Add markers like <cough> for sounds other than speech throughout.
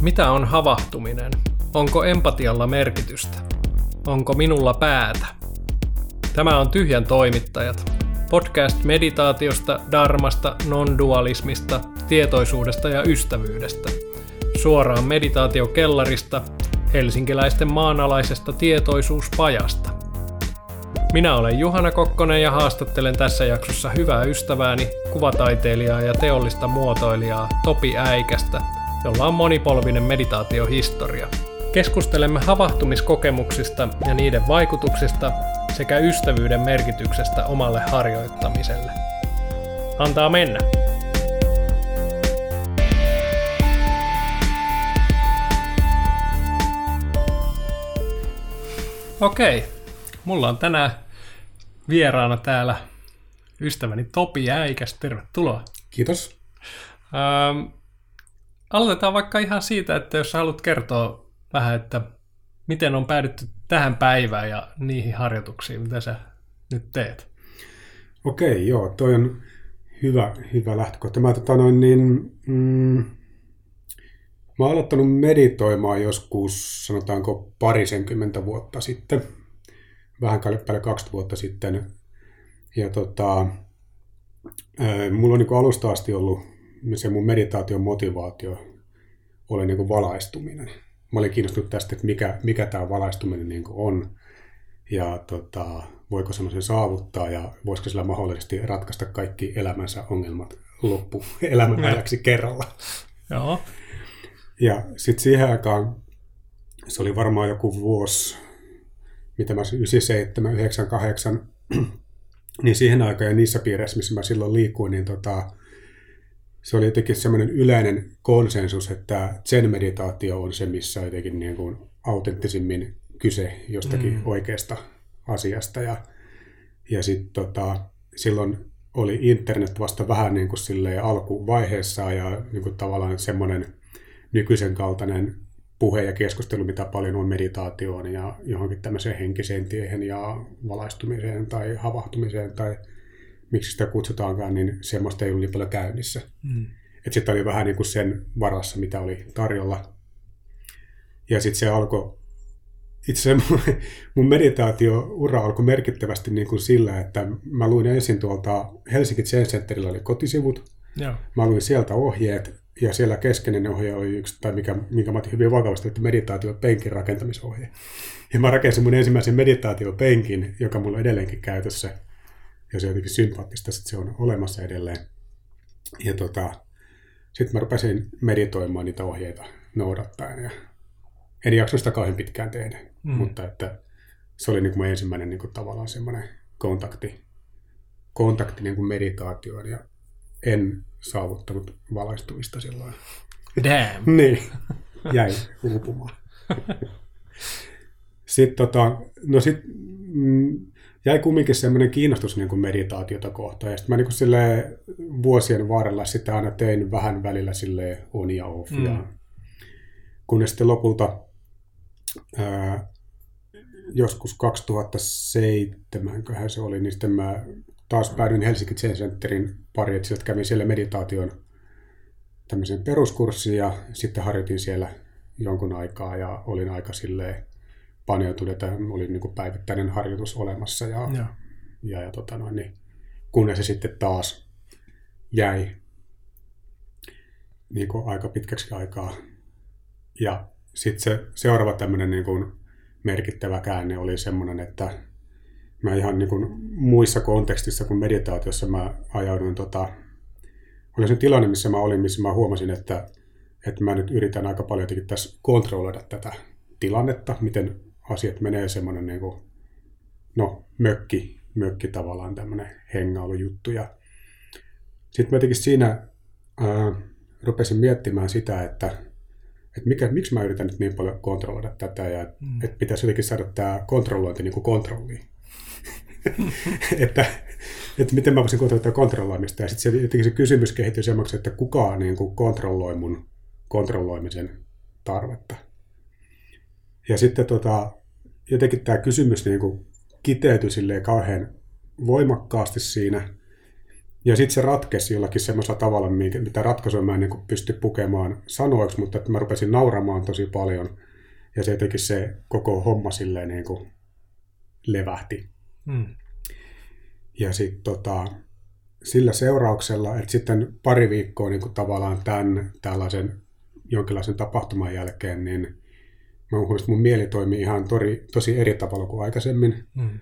Mitä on havahtuminen? Onko empatialla merkitystä? Onko minulla päätä? Tämä on Tyhjän toimittajat. Podcast meditaatiosta, darmasta, non-dualismista, tietoisuudesta ja ystävyydestä. Suoraan meditaatiokellarista, helsinkiläisten maanalaisesta tietoisuuspajasta. Minä olen Juhana Kokkonen ja haastattelen tässä jaksossa hyvää ystävääni, kuvataiteilijaa ja teollista muotoilijaa Topi Äikästä, jolla on monipolvinen meditaatiohistoria. Keskustelemme havahtumiskokemuksista ja niiden vaikutuksista sekä ystävyyden merkityksestä omalle harjoittamiselle. Antaa mennä! Okei, mulla on tänään vieraana täällä ystäväni Topi Äikäs. Tervetuloa. Kiitos. Ähm, aloitetaan vaikka ihan siitä, että jos haluat kertoa vähän, että miten on päädytty tähän päivään ja niihin harjoituksiin, mitä sä nyt teet. Okei, joo, toi on hyvä, hyvä lähtökohta. Mä, tota noin, niin, mm, mä oon aloittanut meditoimaan joskus, sanotaanko parisenkymmentä vuotta sitten, vähän päälle 20 vuotta sitten. Ja tota, mulla on niin alusta asti ollut se mun meditaation motivaatio oli niin valaistuminen mä olin kiinnostunut tästä, että mikä, mikä tämä valaistuminen niin on ja tota, voiko sen saavuttaa ja voisiko sillä mahdollisesti ratkaista kaikki elämänsä ongelmat loppu elämän ajaksi kerralla. Joo. Ja sitten siihen aikaan, se oli varmaan joku vuosi, mitä mä 97, 98, <clears throat> niin siihen aikaan ja niissä piireissä, missä mä silloin liikuin, niin tota, se oli jotenkin semmoinen yleinen konsensus, että zen-meditaatio on se, missä on jotenkin niin kuin autenttisimmin kyse jostakin mm. oikeasta asiasta. Ja, ja sitten tota, silloin oli internet vasta vähän niin kuin alkuvaiheessa ja niin kuin tavallaan semmoinen nykyisen kaltainen puhe ja keskustelu, mitä paljon on meditaatioon ja johonkin tämmöiseen henkiseen tiehen ja valaistumiseen tai havahtumiseen tai miksi sitä kutsutaankaan, niin semmoista ei ollut niin paljon käynnissä. Mm. Että sitten oli vähän niin kuin sen varassa, mitä oli tarjolla. Ja sitten se alkoi, itse <laughs> mun meditaatio-ura alkoi merkittävästi niin kuin sillä, että mä luin ensin tuolta Helsinki Zen Centerillä oli kotisivut. Joo. Mä luin sieltä ohjeet, ja siellä keskeinen ohje oli yksi, tai mikä, minkä mä otin hyvin vakavasti, että meditaatio-penkin rakentamisohje. Ja mä rakensin mun ensimmäisen meditaatiopenkin, joka mulla on edelleenkin käytössä ja se on jotenkin sympaattista, että se on olemassa edelleen. Ja tota, sitten mä rupesin meditoimaan niitä ohjeita noudattaen ja en jakso sitä kauhean pitkään tehdä, mm. mutta että se oli niin kuin ensimmäinen niin kuin tavallaan semmoinen kontakti, kontakti niin kuin meditaatioon ja en saavuttanut valaistumista silloin. Damn. <laughs> niin, jäi uupumaan. <laughs> sitten tota, no sit, mm, jäi kumminkin semmoinen kiinnostus niin kuin meditaatiota kohtaan. Ja sitten mä niin kuin silleen, vuosien varrella sitä aina tein vähän välillä sille on ja off. Mm. Ja kunnes sitten lopulta ää, joskus 2007, köhän se oli, niin sitten mä taas päädyin Helsinki Zen Centerin pari, että sieltä kävin siellä meditaation tämmöisen peruskurssin ja sitten harjoitin siellä jonkun aikaa ja olin aika silleen paneutunut, että oli niin kuin päivittäinen harjoitus olemassa ja, ja. ja, ja tota noin, niin, kunnes se sitten taas jäi niin kuin aika pitkäksi aikaa. Ja sitten se seuraava tämmöinen niin kuin merkittävä käänne oli semmoinen, että mä ihan niin kuin muissa kontekstissa kuin meditaatiossa mä ajauduin, tota, oli se tilanne, missä mä olin, missä mä huomasin, että, että mä nyt yritän aika paljon jotenkin tässä kontrolloida tätä tilannetta, miten asiat menee semmoinen niin kuin, no, mökki, mökki tavallaan tämmöinen hengailujuttu. Ja sitten mä jotenkin siinä ää, rupesin miettimään sitä, että, että mikä, miksi mä yritän nyt niin paljon kontrolloida tätä ja mm. että pitäisi jotenkin saada tämä kontrollointi niin kuin kontrolliin. <laughs> että, että miten mä voisin kontrolloida kontrolloimista. Ja sitten se, jotenkin se kysymys kehittyi semmoiksi, että kuka niin kuin kontrolloi mun kontrolloimisen tarvetta. Ja sitten tota, jotenkin tämä kysymys niin kuin kiteytyi silleen kauhean voimakkaasti siinä. Ja sitten se ratkesi jollakin semmoisella tavalla, mitä ratkaisua mä en niin pysty pukemaan sanoiksi, mutta että mä rupesin nauramaan tosi paljon. Ja se jotenkin se koko homma silleen niin kuin levähti. Mm. Ja sitten tota, sillä seurauksella, että sitten pari viikkoa niin kuin tavallaan tämän tällaisen jonkinlaisen tapahtuman jälkeen, niin mä huomasin, että mun mieli toimii ihan tori, tosi eri tavalla kuin aikaisemmin. Mm.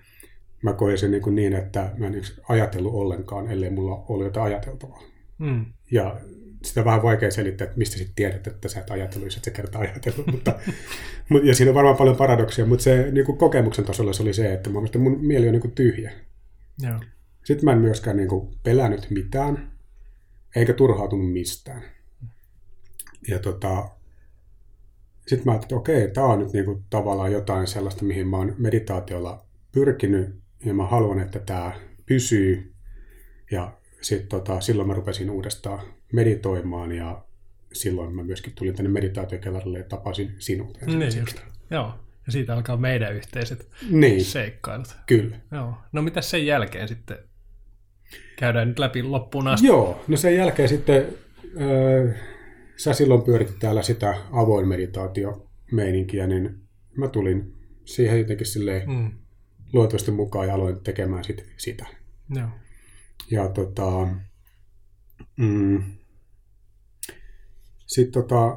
Mä koin sen niin, kuin niin että mä en ajatellut ollenkaan, ellei mulla ollut jotain ajateltavaa. Mm. Ja sitä on vähän vaikea selittää, että mistä sitten tiedät, että sä et ajatellut, jos et sä kertaa ajatellut. <laughs> mutta, ja siinä on varmaan paljon paradoksia, mutta se niin kuin kokemuksen tasolla se oli se, että mun, mun mieli on niin kuin tyhjä. Joo. Sitten mä en myöskään niin kuin pelännyt mitään, eikä turhautunut mistään. Ja tota, sitten mä ajattelin, että okei, tämä on nyt niin kuin tavallaan jotain sellaista, mihin mä oon meditaatiolla pyrkinyt, ja mä haluan, että tämä pysyy. Ja sitten tota, silloin mä rupesin uudestaan meditoimaan, ja silloin mä myöskin tulin tänne meditaatiokellarille ja tapasin sinut. Niin just, joo. Ja siitä alkaa meidän yhteiset niin. seikkailut. Kyllä. Joo. No mitä sen jälkeen sitten käydään nyt läpi loppuun asti? Joo, no sen jälkeen sitten äh, sä silloin pyöritit täällä sitä avoin meditaatio-meininkiä, niin mä tulin siihen jotenkin silleen mm. luontevasti mukaan ja aloin tekemään sit sitä. Joo. Ja tota, mm, sitten tota,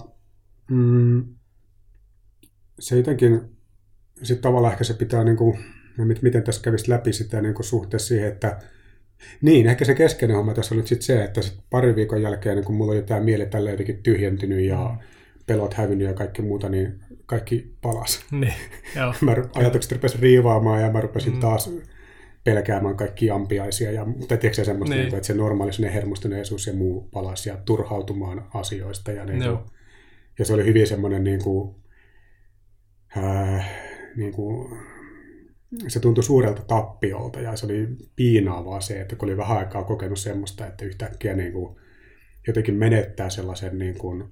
mm, se jotenkin, sitten tavallaan ehkä se pitää, niin kuin, miten tässä kävisi läpi sitä niin kuin suhteessa siihen, että niin, ehkä se keskeinen homma tässä on nyt sitten se, että sit pari viikon jälkeen, niin kun mulla oli tämä mieli tällä jotenkin tyhjentynyt ja mm. pelot hävinnyt ja kaikki muuta, niin kaikki palas. Niin, <laughs> joo. mä ajatukset rupesin riivaamaan ja mä rupesin mm. taas pelkäämään kaikki ampiaisia. Ja, mutta tiedätkö semmoista, niin. että se normaali hermostuneisuus ja muu palasi ja turhautumaan asioista. Ja, niin kuin, ja se oli hyvin semmoinen niin kuin, äh, niin kuin, se tuntui suurelta tappiolta ja se oli piinaavaa se, että kun oli vähän aikaa kokenut semmoista, että yhtäkkiä niin kuin jotenkin menettää sellaisen niin kuin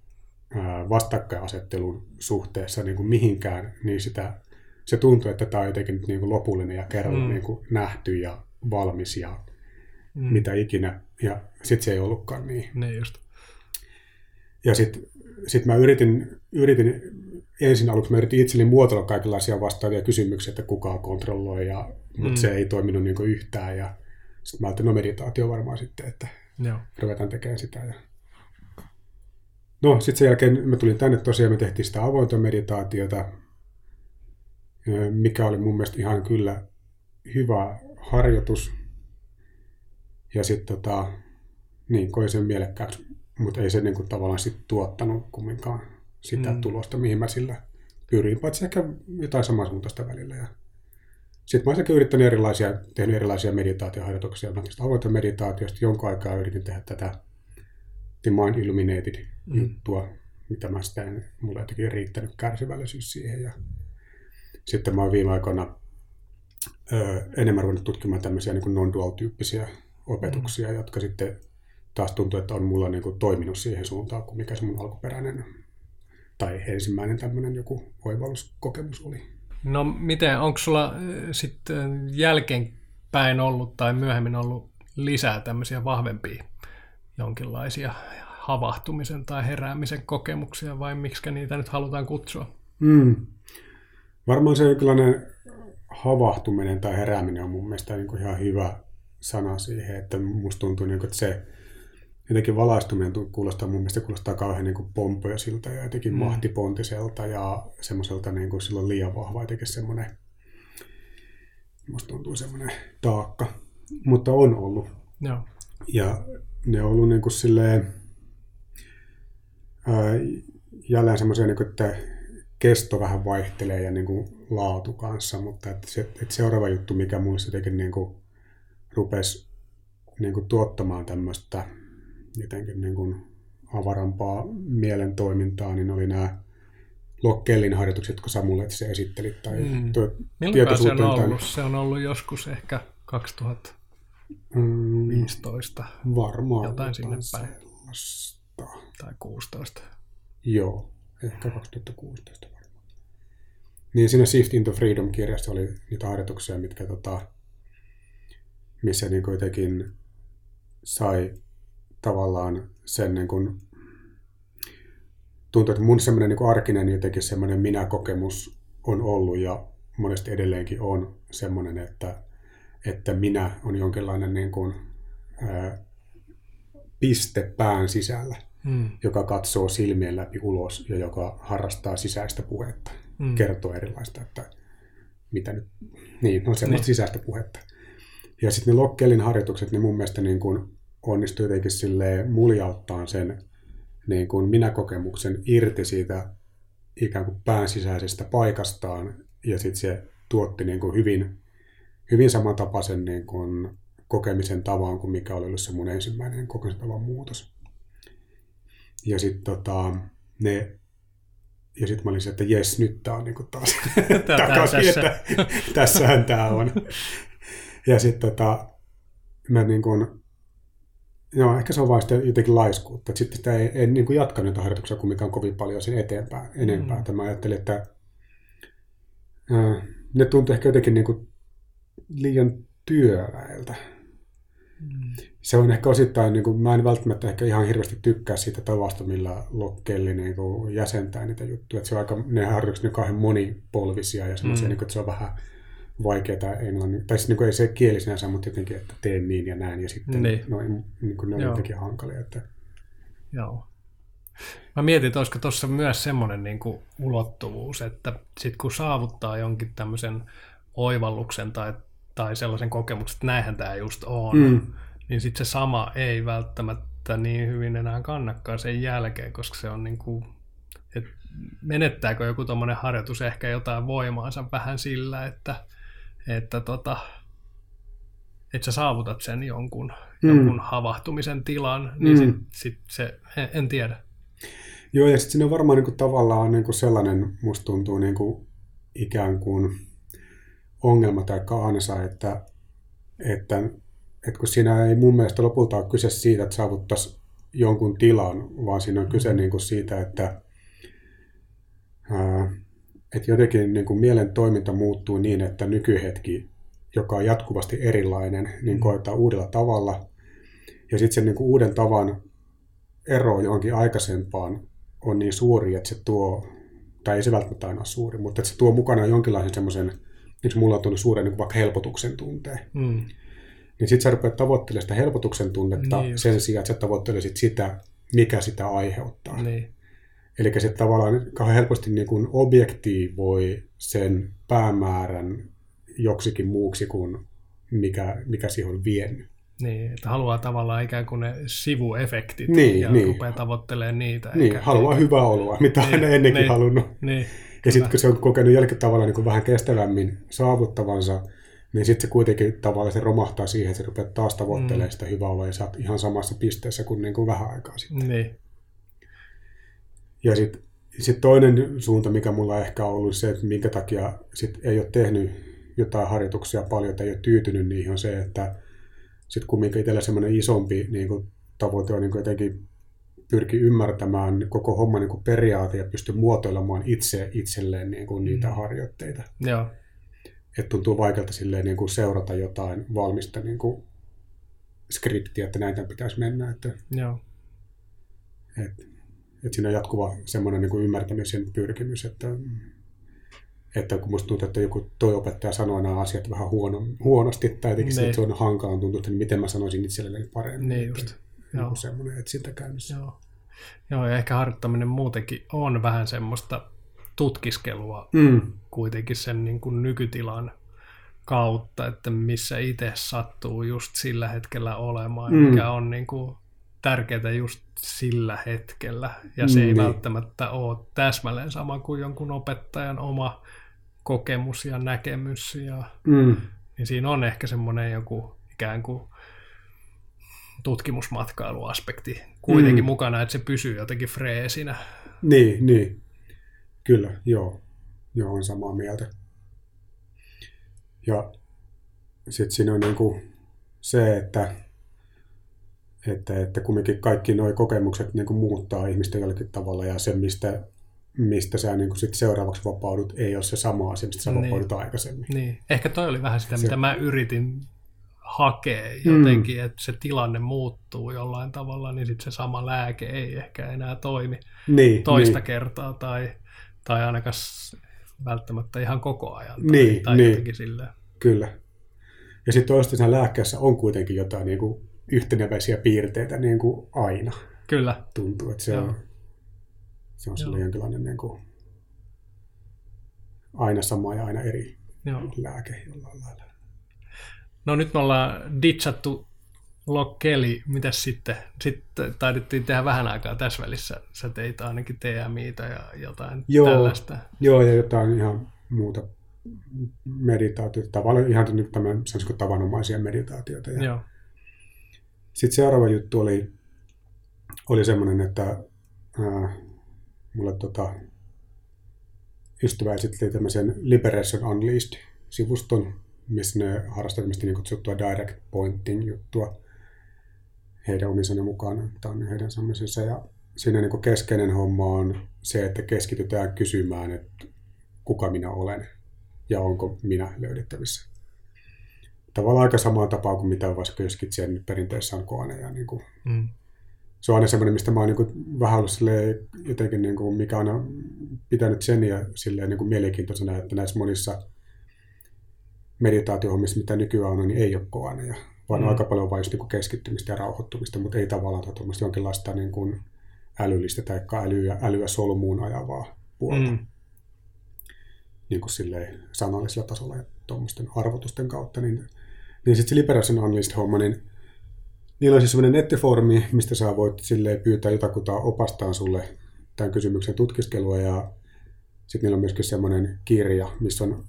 vastakkainasettelun suhteessa niin kuin mihinkään, niin sitä, se tuntui, että tämä on jotenkin nyt niin kuin lopullinen ja kerralla mm. niin kuin nähty ja valmis ja mm. mitä ikinä. Ja sitten se ei ollutkaan niin. Niin just. Ja sitten sit mä yritin, yritin ensin aluksi mä yritin itselleni muotoilla kaikenlaisia vastaavia kysymyksiä, että kuka kontrolloi, ja, mutta mm. se ei toiminut niin yhtään. Ja sitten mä ajattelin, no meditaatio varmaan sitten, että Joo. ruvetaan tekemään sitä. Ja... No, sitten sen jälkeen mä tulin tänne tosiaan, me tehtiin sitä avointa meditaatiota, mikä oli mun mielestä ihan kyllä hyvä harjoitus. Ja sitten tota, niin, koin sen mielekkääksi, mutta ei se niin kuin, tavallaan sit tuottanut kumminkaan sitä mm. tulosta, mihin mä sillä pyrin, paitsi ehkä jotain samansuuntaista välillä. Ja sitten mä olen yrittänyt erilaisia, tehnyt erilaisia meditaatioharjoituksia. Mä tästä avointa meditaatiosta jonkun aikaa yritin tehdä tätä The Mind Illuminated mm. juttua, mitä mä sitä en, mulla jotenkin riittänyt kärsivällisyys siihen. Ja sitten mä oon viime aikoina ö, enemmän ruvennut tutkimaan tämmöisiä niin non-dual-tyyppisiä opetuksia, mm. jotka sitten taas tuntuu, että on mulla niin kuin toiminut siihen suuntaan kuin mikä se mun alkuperäinen tai ensimmäinen tämmöinen joku oivalluskokemus oli. No miten, onko sulla sitten jälkeenpäin ollut tai myöhemmin ollut lisää tämmöisiä vahvempia jonkinlaisia havahtumisen tai heräämisen kokemuksia vai miksi niitä nyt halutaan kutsua? Mm. Varmaan se jonkinlainen havahtuminen tai herääminen on mun mielestä niin kuin ihan hyvä sana siihen, että musta tuntuu, niin kuin, että se jotenkin valaistuminen kuulostaa mun mielestä kuulostaa kauhean niin pompoisilta ja jotenkin mm. mahtipontiselta ja semmoiselta niin kuin silloin liian vahva jotenkin semmoinen, musta tuntuu semmoinen taakka, mutta on ollut. Joo. Ja ne on ollut niin kuin silleen, ää, jälleen semmoisia, niin kuin, että kesto vähän vaihtelee ja niin kuin laatu kanssa, mutta että se, että seuraava juttu, mikä mulle jotenkin niin kuin rupesi niin kuin tuottamaan tämmöistä jotenkin niin kuin avarampaa mielen toimintaa, niin oli nämä Lokkellin harjoitukset, jotka Samulle se esittelit. Tai mm. Milloin se on ollut? Tai... Se on ollut joskus ehkä 2015. Mm, varmaan. Jotain sinne päin. Tai 16. Joo, ehkä 2016 varmaan. Niin siinä Shift into Freedom-kirjassa oli niitä harjoituksia, mitkä tota, missä niin jotenkin sai tavallaan sen niin kuin, tuntuu, että mun semmoinen niin arkinen jotenkin semmoinen minä-kokemus on ollut ja monesti edelleenkin on semmoinen, että, että minä on jonkinlainen niin kuin, ää, piste pään sisällä, mm. joka katsoo silmien läpi ulos ja joka harrastaa sisäistä puhetta, mm. kertoo erilaista, että mitä nyt, niin, on semmoista niin. sisäistä puhetta. Ja sitten ne Lokkelin harjoitukset, niin mun mielestä niin kuin onnistui jotenkin silleen muljauttaa sen niin kuin minä-kokemuksen irti siitä ikään kuin pään sisäisestä paikastaan, ja sitten se tuotti niin kuin hyvin, hyvin samantapaisen niin kuin kokemisen tavan kuin mikä oli ollut se mun ensimmäinen kokemisen tavan muutos. Ja sitten tota, ne ja sitten mä olin että jes, nyt tää on niinku taas <laughs> takaisin, että tässähän tää on. <laughs> ja sitten tota, mä niin kuin, Joo, ehkä se on vain jotenkin laiskuutta. Sitten sitä ei, ei niin kuin jatka niitä harjoituksia kumminkaan kovin paljon sen eteenpäin, enempää. Mm. Mä ajattelin, että ää, ne tuntui ehkä jotenkin niin kuin liian työläiltä. Mm. Se on ehkä osittain, niin kuin, mä en välttämättä ehkä ihan hirveästi tykkää siitä tavasta, millä Lokkelli niin kuin jäsentää niitä juttuja. Että se on aika, ne harjoitukset on kauhean monipolvisia ja semmoisia, mm. niin kuin, että se on vähän vaikeaa englannin, tai siis niin kuin ei se kieli sinänsä, mutta jotenkin, että teen niin ja näin, ja sitten niin. Noin, niin kuin ne on jotenkin hankalia. Että... Joo. Mä mietin, että olisiko tuossa myös semmoinen niin kuin ulottuvuus, että sit kun saavuttaa jonkin tämmöisen oivalluksen tai, tai sellaisen kokemuksen, että näinhän tämä just on, mm. niin sitten se sama ei välttämättä niin hyvin enää kannakaan sen jälkeen, koska se on niin kuin, että menettääkö joku tuommoinen harjoitus ehkä jotain voimaansa vähän sillä, että että tota, että sä saavutat sen jonkun, mm. jonkun havahtumisen tilan, niin mm. sit, sit se, en, en tiedä. Joo, ja sitten siinä on varmaan niinku tavallaan niinku sellainen, musta tuntuu niinku ikään kuin ongelma tai ansa, että, että, että kun siinä ei mun mielestä lopulta ole kyse siitä, että saavuttaisi jonkun tilan, vaan siinä on kyse mm. niinku siitä, että ää, että jotenkin niin kuin mielen toiminta muuttuu niin, että nykyhetki, joka on jatkuvasti erilainen, niin mm. koetaan uudella tavalla. Ja sitten sen niin kuin uuden tavan ero johonkin aikaisempaan on niin suuri, että se tuo, tai ei se välttämättä aina suuri, mutta että se tuo mukana jonkinlaisen semmoisen, niin mulla on tullut suuren niin vaikka helpotuksen tunteen. Mm. Niin sitten sä rupeat tavoittelemaan sitä helpotuksen tunnetta niin sen sijaan, että sä tavoittelisit sitä, mikä sitä aiheuttaa. Niin. Eli se tavallaan kauhean helposti niin kuin objektiivoi sen päämäärän joksikin muuksi kuin mikä, mikä siihen on vienyt. Niin, että haluaa tavallaan ikään kuin ne sivuefektit niin, ja niin. rupeaa tavoittelemaan niitä. Niin, eikä, haluaa eikä... hyvää oloa, mitä niin, ennenkin niin, halunnut. Niin, ja sitten kun se on kokenut jälkeen tavallaan niin kuin vähän kestävämmin saavuttavansa, niin sitten se kuitenkin tavallaan se romahtaa siihen, että se rupeaa taas tavoittelemaan mm. sitä hyvää oloa ja sä oot ihan samassa pisteessä kuin, niin kuin vähän aikaa sitten. Niin. Ja sitten sit toinen suunta, mikä mulla ehkä on ollut se, että minkä takia sit ei ole tehnyt jotain harjoituksia paljon tai ei ole tyytynyt niihin, on se, että sitten kumminkin itsellä semmoinen isompi niin kuin, tavoite on niin kuin jotenkin pyrki ymmärtämään koko homma niin kuin periaate ja pysty muotoilemaan itse itselleen niin kuin niitä mm. harjoitteita. Joo. Et tuntuu vaikealta silleen, niin kuin seurata jotain valmista niin kuin skriptiä, että näitä pitäisi mennä. Että, Joo. Et, että siinä on jatkuva semmoinen niin kuin ymmärtämisen pyrkimys, että, että kun musta tuntuu, että joku toi opettaja sanoo nämä asiat vähän huono, huonosti, tai jotenkin niin. se on hankalaa tuntuu, että miten mä sanoisin itselleni paremmin. Niin just. Että, Joo. semmoinen etsintä käynnissä. Joo. Joo, ja ehkä harjoittaminen muutenkin on vähän semmoista tutkiskelua mm. kuitenkin sen niin kuin nykytilan kautta, että missä itse sattuu just sillä hetkellä olemaan, mm. mikä on niin kuin tärkeää just sillä hetkellä. Ja se ei niin. välttämättä ole täsmälleen sama kuin jonkun opettajan oma kokemus ja näkemys. Ja, mm. niin siinä on ehkä semmoinen joku ikään kuin tutkimusmatkailuaspekti kuitenkin mm. mukana, että se pysyy jotenkin freesinä. Niin, niin. Kyllä, joo. Joo, on samaa mieltä. Ja sitten siinä on niin kuin se, että että, että kumminkin kaikki nuo kokemukset niin kuin muuttaa ihmistä jollakin tavalla ja se, mistä, mistä sä niin kuin sit seuraavaksi vapaudut, ei ole se sama asia, mistä sä niin. vapaudut aikaisemmin. Niin. Ehkä toi oli vähän sitä, se... mitä mä yritin hakee jotenkin, mm. että se tilanne muuttuu jollain tavalla, niin sitten se sama lääke ei ehkä enää toimi niin, toista niin. kertaa tai, tai ainakaan välttämättä ihan koko ajan. Tai, Niin, tai niin. jotenkin silleen. Kyllä. Ja sitten toisaalta siinä lääkkeessä on kuitenkin jotain niin kuin yhteneväisiä piirteitä niin kuin aina. Kyllä, Tuntuu, että se Joo. on, se on Joo. jonkinlainen niin kuin aina sama ja aina eri joo. lääke jollain lailla. No nyt me ollaan ditchattu Lokkeli, mitäs sitten? Sitten taidettiin tehdä vähän aikaa tässä välissä. Sä teit ainakin TMItä ja jotain Joo. tällaista. Joo, ja jotain ihan muuta meditaatiota, tavallaan ihan nyt tämän, sanoisiko tavanomaisia meditaatioita. Ja Joo. Sitten seuraava juttu oli, oli semmoinen, että ää, mulle tota, ystävä esitteli tämmöisen Liberation Unleashed-sivuston, missä ne harrastavat tämmöistä niin kutsuttua direct pointing juttua heidän omisanne mukaan. Tämä on heidän semmoisensa. Ja siinä niin keskeinen homma on se, että keskitytään kysymään, että kuka minä olen ja onko minä löydettävissä. Tavallaan aika samaa tapaa kuin mitä vaikka joskin sen perinteessä on koane. Ja niin kuin, Mm. se on aina semmoinen, mistä mä oon niin kuin vähän ollut silleen jotenkin, niin kuin, mikä on aina pitänyt sen ja silleen niin kuin mielenkiintoisena, että näissä monissa meditaatiohommissa, mitä nykyään on, niin ei ole koaneja, vaan Mm. aika paljon vain just niin kuin keskittymistä ja rauhoittumista, mutta ei tavallaan tota tuommoista jonkinlaista niin kuin älyllistä tai älyä, älyä solmuun ajavaa puolta. Mm. Niin kuin silleen sanallisella tasolla ja tuommoisten arvotusten kautta. Niin, niin sitten se Liberation Unleashed-homma, niin niillä on siis semmoinen nettifoorumi, mistä sä voit silleen pyytää jotakuta opastaan sulle tämän kysymyksen tutkiskelua ja sitten niillä on myöskin semmoinen kirja, missä on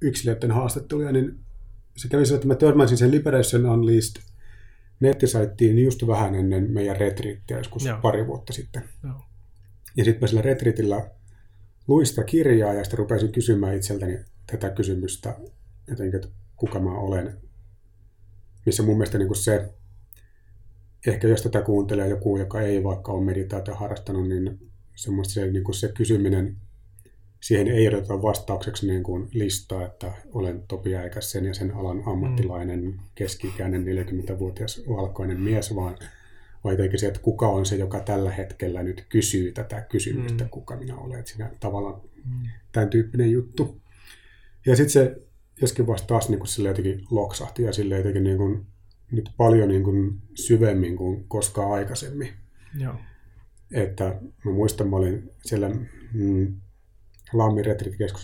yksilöiden haastatteluja, niin se kävi sillä, että mä törmäsin sen Liberation Unleashed nettisaittiin just vähän ennen meidän retriittiä, joskus Joo. pari vuotta sitten. Joo. Ja sitten mä sillä retriitillä luin sitä kirjaa ja sitten rupesin kysymään itseltäni tätä kysymystä, jotenkin, että kuka mä olen. Missä mun mielestä niin kuin se, ehkä jos tätä kuuntelee joku, joka ei vaikka ole meditaatio harrastanut, niin se, niin kuin se kysyminen, siihen ei odoteta vastaukseksi niin kuin listaa, että olen Topi Äikäs sen ja sen alan ammattilainen, keski-ikäinen 40-vuotias valkoinen mies, vaan vai jotenkin se, että kuka on se, joka tällä hetkellä nyt kysyy tätä kysymystä, Mm. mm. kuka minä olen. Että siinä tavallaan Mm. tämän tyyppinen juttu. Ja sitten se joskin vasta taas niin kuin sille jotenkin loksahti ja sille jotenkin niin kuin, nyt paljon niin kuin syvemmin kuin koskaan aikaisemmin. Joo. Että mä muistan, mä olin siellä mm, Lammin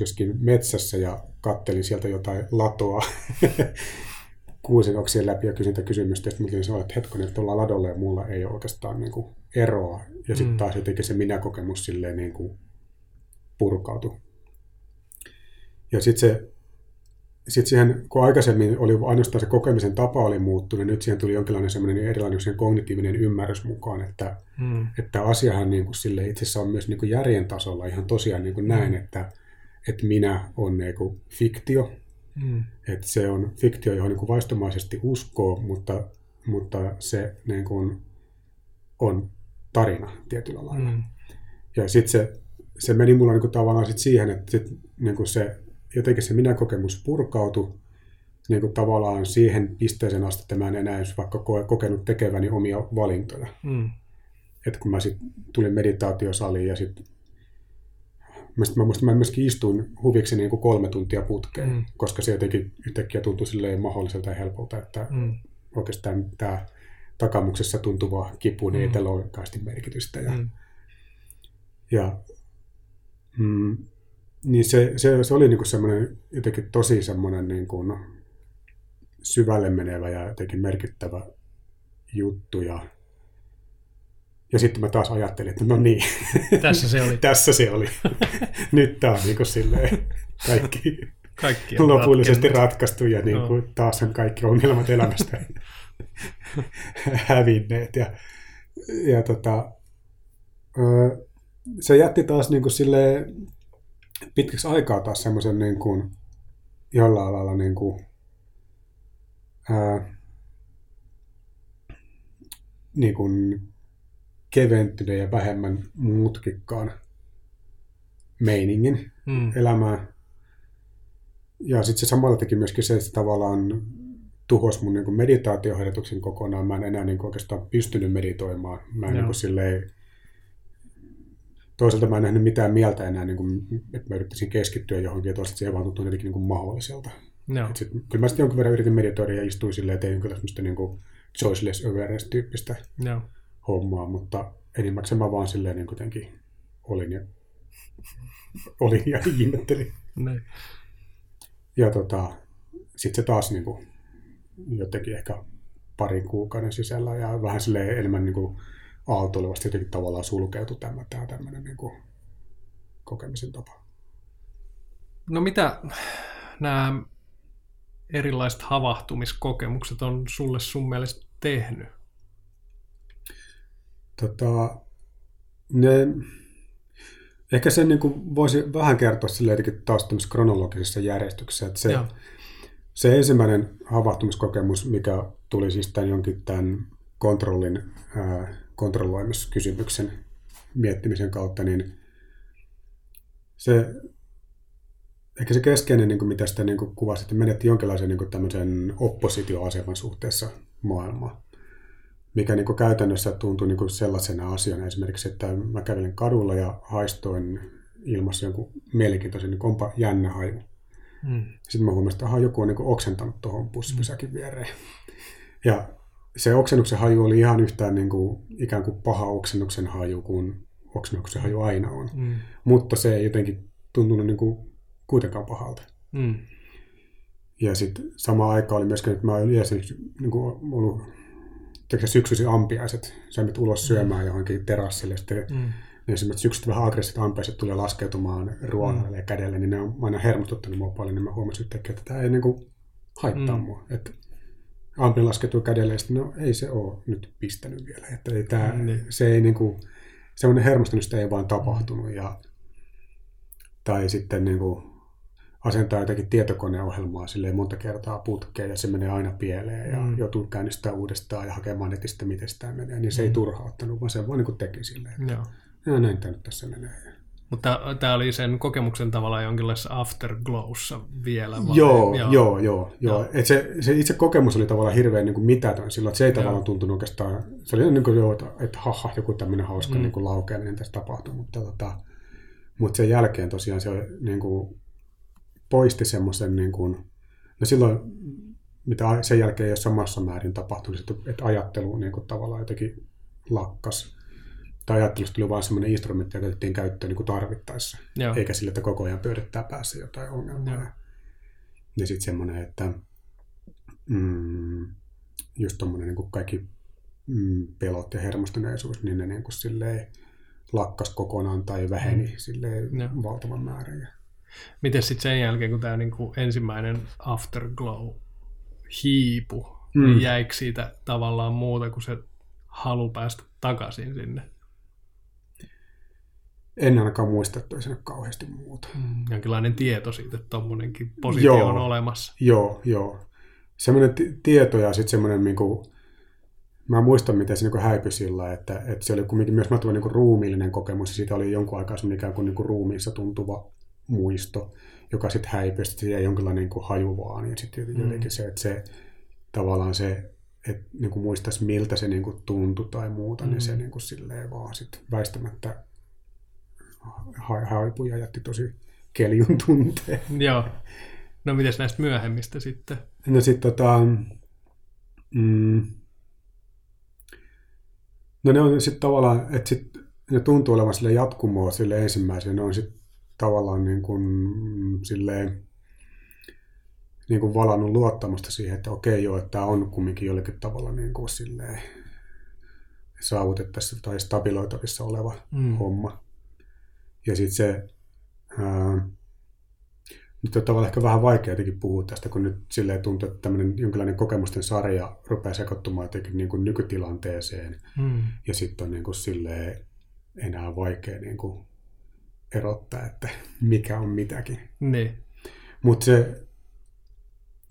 joskin metsässä ja kattelin sieltä jotain latoa <laughs> kuusen oksien läpi ja kysyin tätä kysymystä. Ja sitten sanoa, että hetkonen, että tuolla ladolla ja mulla ei ole oikeastaan niin kuin eroa. Ja sitten Mm. taas jotenkin se minäkokemus silleen niin kuin purkautui. Ja sitten se, sit siihen, kun aikaisemmin oli ainoastaan se kokemisen tapa oli muuttunut, niin nyt siihen tuli jonkinlainen semmoinen erilainen kognitiivinen ymmärrys mukaan, että Mm. että asiahan niin kuin sille itse asiassa on myös niin kuin järjen tasolla ihan tosiaan niin kuin näin, että, että minä on niin kuin fiktio, Mm. että se on fiktio, johon niin kuin vaistomaisesti uskoo, mutta, mutta se niin kuin on tarina tietyllä lailla. Mm. Ja sitten se, se meni mulla niin kuin tavallaan sit siihen, että sit niin kuin se, jotenkin se minä-kokemus purkautui niin kuin tavallaan siihen pisteeseen asti, että mä en enää edes vaikka kokenut tekeväni omia valintoja Mm. että kun mä sitten tulin meditaatiosaliin ja sitten mä, sit- mä muistan, mä myöskin istuin huviksi niin kuin kolme tuntia putkeen, Mm. koska se jotenkin yhtäkkiä tuntui silleen mahdolliselta ja helpolta, että mm. Oikeastaan tämä takamuksessa tuntuva kipu, niin Mm. ei tällä merkitystä. Ja, Mm. ja mm, niin se, se, se oli niin kuin semmoinen jotenkin tosi semmoinen niin kuin syvälle menevä ja jotenkin merkittävä juttu. Ja, ja sitten mä taas ajattelin, että no niin, Tässä se oli. <laughs> tässä se oli. <laughs> Nyt tämä on niin kuin silleen kaikki Kaikki on lopullisesti ratkennut. ratkaistu ja niin kuin taas on kaikki ongelmat elämästä <laughs> hävinneet. Ja, ja tota, se jätti taas niin kuin silleen pitkäksi aikaa taas semmoisen niin kuin jollain lailla niin kuin, ää, niin kuin keventyneen ja vähemmän mutkikkaan meiningin Mm. elämään. Ja sitten se samalla teki myöskin se, että tavallaan tuhos mun niin meditaatioharjoituksen kokonaan. Mä en enää niin kuin oikeastaan pystynyt meditoimaan. Mä en niin kuin silleen, toisaalta mä en nähnyt mitään mieltä enää, niin kuin, että mä yrittäisin keskittyä johonkin, ja toisaalta se ei vaan tuntunut jotenkin niin kuin mahdolliselta. Joo. Et sit, kyllä mä sitten jonkin verran yritin meditoida ja istuin silleen, ja tein kyllä semmoista niin kuin choiceless awareness-tyyppistä Joo. hommaa, mutta enimmäkseen mä vaan silleen niin kuitenkin olin ja, <laughs> olin ja ihmettelin. Niin. Ja tota, sitten se taas niin kuin, jotenkin ehkä parin kuukauden sisällä ja vähän silleen enemmän niin kuin aaltoilevasti jotenkin tavallaan sulkeutui tämä, tämä tämmöinen niin kuin kokemisen tapa. No mitä nämä erilaiset havahtumiskokemukset on sulle sun mielestä tehnyt? Tota, ne, ehkä sen niin kuin voisi vähän kertoa sille jotenkin taas kronologisessa järjestyksessä, että se, Joo. se ensimmäinen havahtumiskokemus, mikä tuli siis tämän jonkin tämän kontrollin, ää, kontrolloimiskysymyksen miettimisen kautta, niin se, ehkä se keskeinen, niin kuin mitä sitä niin kuin kuvasit, että menetti jonkinlaisen niin kuin tämmöisen oppositioaseman suhteessa maailmaan mikä niin kuin käytännössä tuntui niin kuin sellaisena asiana esimerkiksi, että mä kävelin kadulla ja haistoin ilmassa jonkun mielenkiintoisen, niin kuin onpa jännä haju. Mm. Sitten mä huomasin, että aha, joku on niin kuin oksentanut tuohon bussipysäkin viereen. Ja se oksennuksen haju oli ihan yhtään niin kuin, ikään kuin paha oksennuksen haju kuin oksennuksen haju aina on. Mm. Mutta se ei jotenkin tuntunut niin kuin kuitenkaan pahalta. Mm. Ja sitten samaan aikaan oli myöskin, että mä olin yleensä niin kuin ollut syksyisin ampiaiset. Sä menet ulos syömään johonkin terassille, sitten Mm. ne esimerkiksi syksyt vähän aggressiiviset ampiaiset tulee laskeutumaan ruoalle ja kädelle, niin ne on aina hermostuttanut mua paljon, niin mä huomasin yhtäkkiä, että tämä ei niinku haittaa Mm. mm. mua. Että ampi laskeutuu kädelle ja sitten, no ei se ole nyt pistänyt vielä. Että ei tää, Mm, niin. se ei niinku, semmoinen hermostunut sitä ei vaan tapahtunut. Ja, tai sitten niinku, asentaa jotakin tietokoneohjelmaa silleen monta kertaa putkeen ja se menee aina pieleen ja Mm. joutuu käynnistämään uudestaan ja hakemaan netistä, miten sitä menee, niin se Mm. ei turhauttanut, vaan se vaan niin teki silleen, että Joo. ja näin tämä nyt tässä menee. Mutta tämä oli sen kokemuksen tavallaan jonkinlaisessa afterglowssa vielä vai? Joo, joo, joo. joo, Joo. Et se, se, itse kokemus oli tavallaan hirveän niin kuin mitätön silloin, että se ei Joo. tavallaan tuntunut oikeastaan, se oli niin kuin, joo, että, että haha, joku tämmöinen hauska Mm. mm. niin kuin laukeaminen tässä tapahtui, mutta, tota, mutta sen jälkeen tosiaan se niin kuin, poisti semmoisen, niin kuin, no silloin, mitä sen jälkeen ei ole samassa määrin tapahtunut, että, että ajattelu niin kuin, tavallaan jotenkin lakkas. Tai ajattelusta tuli vain semmoinen instrumentti, joka otettiin käyttöön niin kuin tarvittaessa Joo. eikä sille, että koko ajan pyörittää päässä jotain ongelmaa. Joo. Ja, sitten semmoinen, että mm, just tommonen niin kaikki mm, pelot ja hermostuneisuus, niin ne niin kuin silleen lakkas kokonaan tai väheni mm. silleen Joo. valtavan määrän. Ja, Miten sitten sen jälkeen, kun tämä niinku ensimmäinen afterglow hiipu, mm. Mm. niin jäikö siitä tavallaan muuta kuin se halu päästä takaisin sinne? En ainakaan muista, että olisi kauheasti muuta. Mm. Jonkinlainen tieto siitä, että tuommoinenkin positio Joo. on olemassa. Joo, joo. Semmoinen ti- tieto ja sitten semmoinen, niin kuin, mä muistan, miten se niin häipyi sillä, että, että se oli kuitenkin myös mä niin ruumiillinen kokemus, ja siitä oli jonkun aikaa semmoinen ikään kuin, niin kuin ruumiissa tuntuva muisto, joka sitten häipyi, sitten jäi jonkinlainen niin kuin haju vaan, ja sitten Mm. jotenkin se, että se tavallaan se, että niin kuin muistaisi miltä se niin kuin tuntui tai muuta, Mm. niin se niin kuin silleen vaan sitten väistämättä ha- haipui ja jätti tosi keljun tunteen. <laughs> Joo. No mites näistä myöhemmistä sitten? No sitten tota, mm, no ne on sitten tavallaan, että sit, ne tuntuu olevan sille jatkumoa sille ensimmäiselle, ne on sitten tavallaan niin kuin, mm, silleen, niin kuin valannut luottamusta siihen, että okei joo, että tämä on kumminkin jollakin tavalla niin kuin silleen saavutettavissa tai stabiloitavissa oleva Mm. homma. Ja sitten se, ää, nyt on tavallaan ehkä vähän vaikea jotenkin puhua tästä, kun nyt silleen tuntuu, että tämmöinen jonkinlainen kokemusten sarja rupeaa sekoittumaan jotenkin niin kuin nykytilanteeseen. Mm. Ja sitten on niin kuin silleen enää vaikea niin kuin erottaa, että mikä on mitäkin. Niin. Mutta se,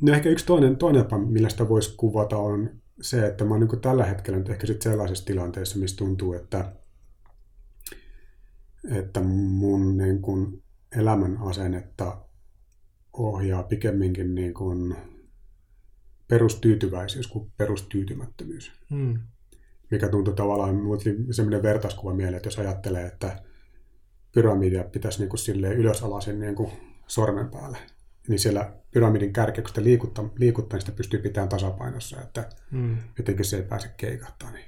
no ehkä yksi toinen, toinen tapa, millä sitä voisi kuvata, on se, että mä oon niin tällä hetkellä nyt ehkä sit sellaisessa tilanteessa, missä tuntuu, että, että mun niin kuin elämän asennetta ohjaa pikemminkin niin kuin perustyytyväisyys kuin perustyytymättömyys. Mm. Mikä tuntuu tavallaan, mulla sellainen vertauskuva mieleen, että jos ajattelee, että pyramidia pitäisi niin kuin silleen ylösalaisin niin kuin sormen päälle, niin siellä pyramidin kärkeä, kun sitä liikuttaa, liikuttaa niin sitä pystyy pitämään tasapainossa, että Mm. jotenkin se ei pääse keikahtamaan. Niin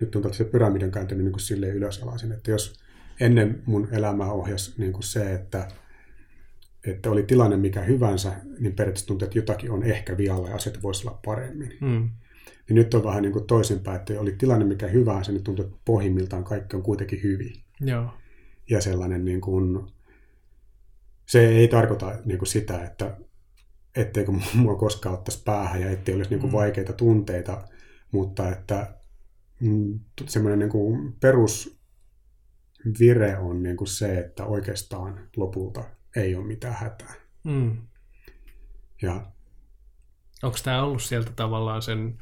nyt tuntuu, että se pyramidi on kääntynyt niin kuin silleen ylösalaisin, että jos ennen mun elämää ohjasi niin kuin se, että, että oli tilanne mikä hyvänsä, niin periaatteessa tuntuu, että jotakin on ehkä vialla ja asiat voisi olla paremmin. Mm. Niin nyt on vähän niin kuin toisinpäin, että oli tilanne mikä hyvänsä, niin tuntuu, että pohjimmiltaan kaikki on kuitenkin hyvin. Joo. Ja sellainen niin kuin, se ei tarkoita niin kuin sitä, että etteikö mua koskaan ottaisi päähän ja ettei olisi niin kuin Mm. vaikeita tunteita, mutta että mm, semmoinen niin kuin perusvire on niin kuin se, että oikeastaan lopulta ei ole mitään hätää. Mm. Ja Onko tämä ollut sieltä tavallaan sen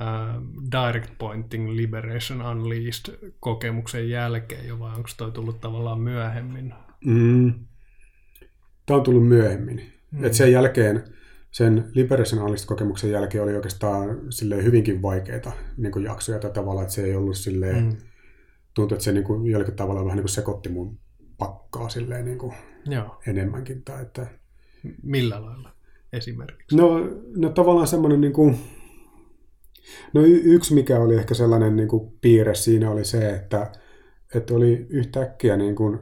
äh, Direct Pointing Liberation Unleashed kokemuksen jälkeen jo, vai onko toi tullut tavallaan myöhemmin? mm, tämä on tullut myöhemmin. Mm. Et sen jälkeen, sen Liberation Analyst-kokemuksen jälkeen oli oikeastaan silleen hyvinkin vaikeita niin jaksoja tai tavallaan, että se ei ollut silleen, Mm. Tuntui, että se niin kuin, jollakin tavalla vähän niin kuin sekoitti mun pakkaa silleen niin kuin Joo. enemmänkin. Tai että, Millä lailla esimerkiksi? no, no tavallaan semmoinen, niin kuin, no y- yksi mikä oli ehkä sellainen niin kuin piirre siinä oli se, että, että oli yhtäkkiä niin kuin,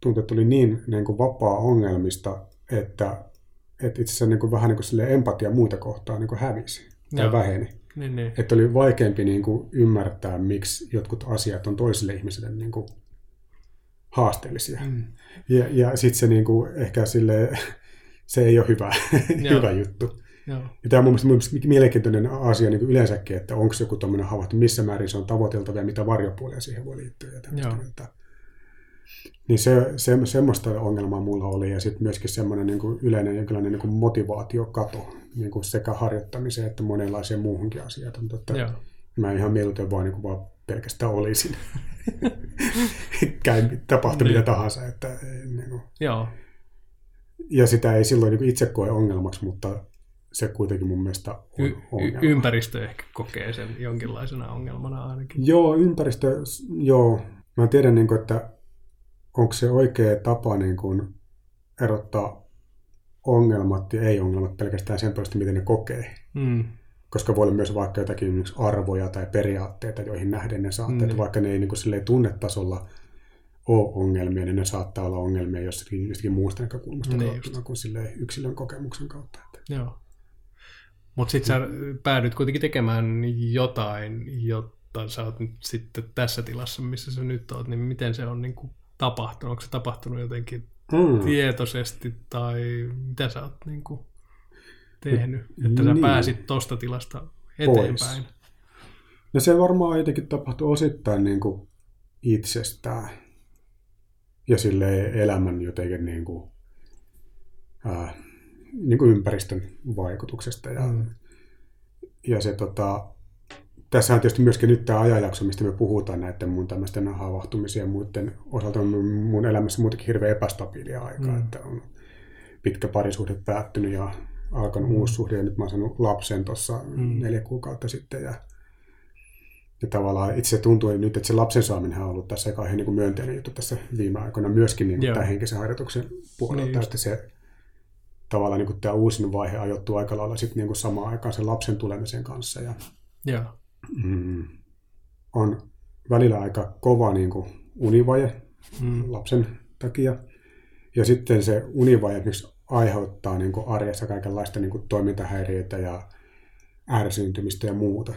tuntui, että oli niin, niin kuin vapaa ongelmista, että, että itse asiassa niin kuin, vähän niin kuin empatia muita kohtaan niin kuin hävisi tai Joo. väheni. Niin, niin. Että oli vaikeampi niin kuin, ymmärtää, miksi jotkut asiat on toisille ihmisille niin kuin, haasteellisia. Mm. Ja, ja sitten se niin kuin, ehkä sille, <laughs> se ei ole hyvä, <laughs> hyvä juttu. Joo. Ja tämä on mun mielestä, mielenkiintoinen asia niin kuin yleensäkin, että onko joku tuommoinen havainto, missä määrin se on tavoiteltava ja mitä varjopuolia siihen voi liittyä. Ja Joo. niin se, se, semmoista ongelmaa mulla oli ja sitten myöskin semmoinen niin kuin yleinen jonkinlainen niin kuin motivaatiokato niin kuin sekä harjoittamiseen että monenlaiseen muuhunkin asiaan. Että Joo. mä ihan mieluiten vaan, niin kuin vaan pelkästään olisin. <laughs> Käy tapahtui Niin. mitä tahansa. Että, ei, niin kuin, Joo. ja sitä ei silloin niin kuin itse koe ongelmaksi, mutta se kuitenkin mun mielestä on Y- ongelma. y- ympäristö ehkä kokee sen jonkinlaisena ongelmana ainakin. Joo, ympäristö, joo. Mä tiedän, niin kuin, että onko se oikea tapa niin kuin, erottaa ongelmat ja ei-ongelmat pelkästään sen perusteella, miten ne kokee. Mm. Koska voi olla myös vaikka jotakin arvoja tai periaatteita, joihin nähden ne saattaa, Mm. mm. vaikka ne ei niin kuin, tunnetasolla ole ongelmia, niin ne saattaa olla ongelmia jossakin, jostakin muusta näkökulmasta Niin niin kuin silleen, yksilön kokemuksen kautta. Että. Joo. Mutta sitten sä päädyt kuitenkin tekemään jotain, jotta sä oot nyt sitten tässä tilassa, missä sä nyt oot, niin miten se on niin kuin tapahtunut? Onko se tapahtunut jotenkin Mm. tietoisesti tai mitä sä oot niin kuin tehnyt, että sä Niin. pääsit tosta tilasta eteenpäin? No se varmaan jotenkin tapahtui osittain niin kuin itsestään ja sille elämän jotenkin niin kuin, ää, niin kuin ympäristön vaikutuksesta. Ja, mm. ja se tota, tässähän tietysti myöskin nyt tämä ajanjakso, mistä me puhutaan näiden mun tämmöisten havahtumisen ja muiden osalta on mun- elämässä muutenkin hirveän epästabiilia aikaa, Mm. että on pitkä parisuhde päättynyt ja alkanut Mm. uusi suhde ja nyt mä oon saanut lapsen tuossa Mm. neljä kuukautta sitten ja ja tavallaan itse tuntui nyt, että se lapsen saaminen on ollut tässä aika niin myönteinen juttu tässä viime aikoina myöskin niin tämän henkisen harjoituksen puolelta, Niin että se tavallaan niin tämä uusin vaihe ajoittuu aika lailla sitten niin samaan aikaan sen lapsen tulemisen kanssa ja Joo. Mm, on välillä aika kova niin kuin univaje Mm. lapsen takia. Ja sitten se univaje esimerkiksi aiheuttaa niin kuin arjessa kaikenlaista niin kuin toimintahäiriöitä ja ärsyntymistä ja muuta.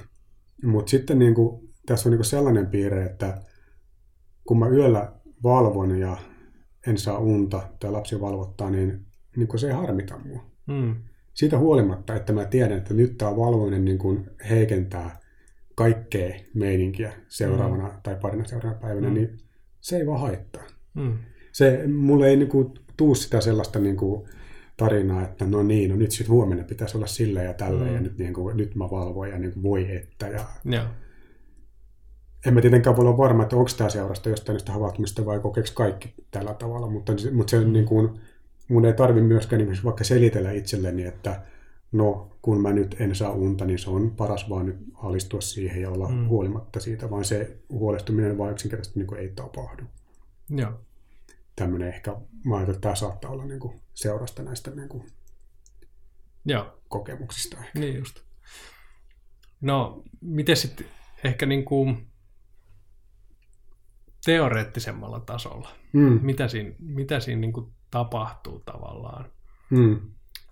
Mutta sitten niin kuin, tässä on niin kuin sellainen piirre, että kun mä yöllä valvon ja en saa unta tai lapsi valvottaa, niin, niin kuin se ei harmita mua. Mm. Siitä huolimatta, että mä tiedän, että nyt tämä valvominen niin kuin heikentää kaikkea meininkiä seuraavana mm. tai parina seuraavana päivänä, Mm. niin se ei vaan haittaa. Mm. Se, mulle ei niinku tuu sitä sellaista niinku tarinaa, että no niin, no nyt sitten huomenna pitäisi olla sillä ja tällä Mm. ja nyt, niinku, nyt mä valvoin ja niinku voi että. Ja Joo. en mä tietenkään voi olla varma, että onko tämä seurasta jostain näistä havahtumista vai kokeeko kaikki tällä tavalla, mutta, mutta se, Mm. niin kuin, mun ei tarvi myöskään niin vaikka selitellä itselleni, että no kun mä nyt en saa unta, niin se on paras vaan nyt alistua siihen ja olla mm. huolimatta siitä, vaan se huolestuminen vaan yksinkertaisesti niin kuin ei tapahdu. Joo. Tämmöinen ehkä, mä ajattelin, että tämä saattaa olla niin kuin seurasta näistä niin kuin Joo. kokemuksista. Ehkä. Niin just. No, miten sitten ehkä niin kuin teoreettisemmalla tasolla? Mm. Mitä siinä, mitä siinä niin kuin tapahtuu tavallaan? Mm.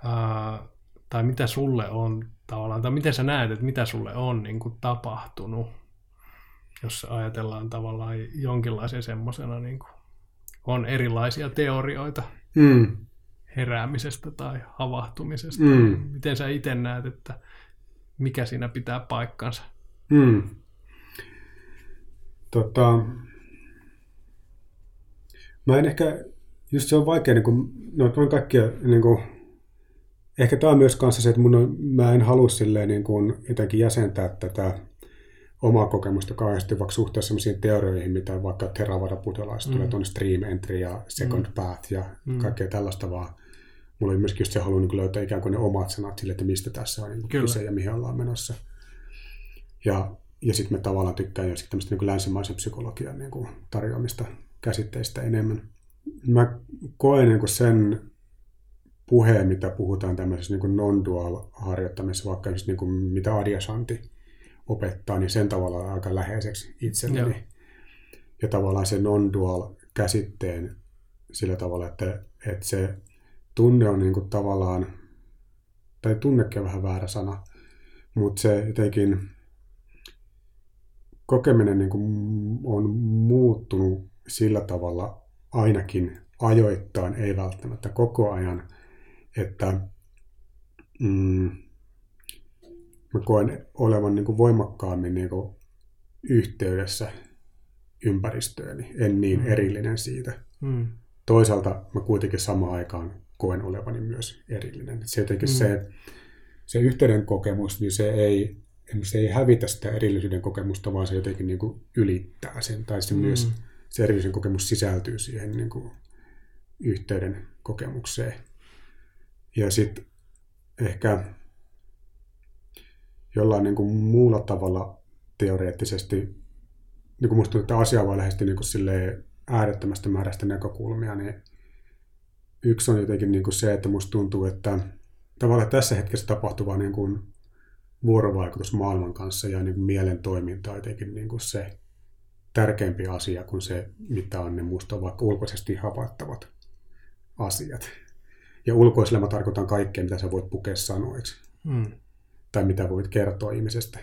Ää, tai mitä sulle on tavallaan, tai miten sä näet, että mitä sulle on niin kuin tapahtunut, jos ajatellaan tavallaan jonkinlaisen semmoisena, niin kuin, on erilaisia teorioita Mm. heräämisestä tai havahtumisesta. Mm. Miten sä itse näet, että mikä siinä pitää paikkansa? Mm. Tota, mä en ehkä, just se on vaikea, niin kuin, no on kaikkia, niin kuin, ehkä tämä on myös kanssa se, että mun on, mä en halua silleen niin kuin, jotenkin jäsentää tätä omaa kokemusta kauheasti vaikka suhteessa sellaisiin teorioihin, mitä vaikka Theravada buddhalaiset mm. tulee tuonne Stream Entry ja Second mm. Path ja mm. kaikkea tällaista vaan. Mulla oli myöskin just se halu niin löytää ikään kuin ne omat sanat sille, että mistä tässä on niin kyse ja mihin ollaan menossa. Ja, ja sitten mä tavallaan tykkään jo tämmöistä niin länsimaisen psykologian niin kuin tarjoamista käsitteistä enemmän. Mä koen niin kuin sen puheen, mitä puhutaan tämmöisessä niin non-dual harjoittamisessa, vaikka just niin kuin mitä Adyashanti opettaa, niin sen tavalla aika läheiseksi itselleni. Joo. Ja tavallaan se non-dual käsitteen sillä tavalla, että, että se tunne on niin kuin tavallaan, tai tunnekin on vähän väärä sana, mutta se jotenkin kokeminen niin kuin on muuttunut sillä tavalla ainakin ajoittain, ei välttämättä koko ajan, että mm, mä koen olevan niin kuin voimakkaammin niin kuin yhteydessä ympäristööni, en niin mm. erillinen siitä. Mm. Toisaalta mä kuitenkin samaan aikaan koen olevani myös erillinen. Se jotenkin mm. se, se yhteyden kokemus, niin se ei, se ei hävitä sitä erillisyyden kokemusta, vaan se jotenkin niin kuin ylittää sen. Tai se mm. myös se erillisen kokemus sisältyy siihen niin kuin yhteyden kokemukseen. Ja sitten ehkä jollain niin kuin muulla tavalla teoreettisesti, niin kuin musta tuntuu, että asia voi lähestyä niin kuin äärettömästä määrästä näkökulmia, niin yksi on jotenkin niin kuin se, että musta tuntuu, että tavallaan tässä hetkessä tapahtuva niin kuin vuorovaikutus maailman kanssa ja niin kuin mielen toiminta on jotenkin niin kuin se tärkeämpi asia kuin se, mitä on ne musta vaikka ulkoisesti havaittavat asiat. Ja ulkoisella mä tarkoitan kaikkea, mitä sä voit pukea sanoiksi. Mm. Tai mitä voit kertoa ihmisestä.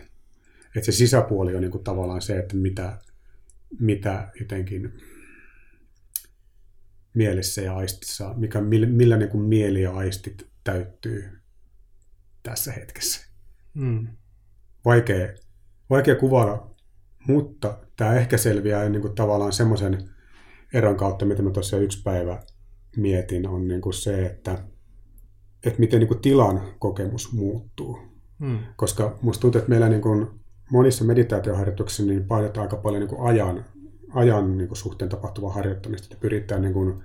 Että se sisäpuoli on niin kuin tavallaan se, että mitä, mitä jotenkin mielessä ja aistissa, mikä, millä, millä niin kuin mieli ja aistit täyttyy tässä hetkessä. Mm. Vaikea, vaikea kuvailla, mutta tämä ehkä selviää niin kuin tavallaan semmoisen eron kautta, mitä mä tuossa yksi päivä mietin, on niin kuin se, että, että miten niin kuin tilan kokemus muuttuu. Mm. Koska musta tuntuu, että meillä niin kuin monissa meditaatioharjoituksissa niin painetaan aika paljon niin kuin ajan, ajan niin kuin suhteen tapahtuvaa harjoittamista, että pyritään niin kuin,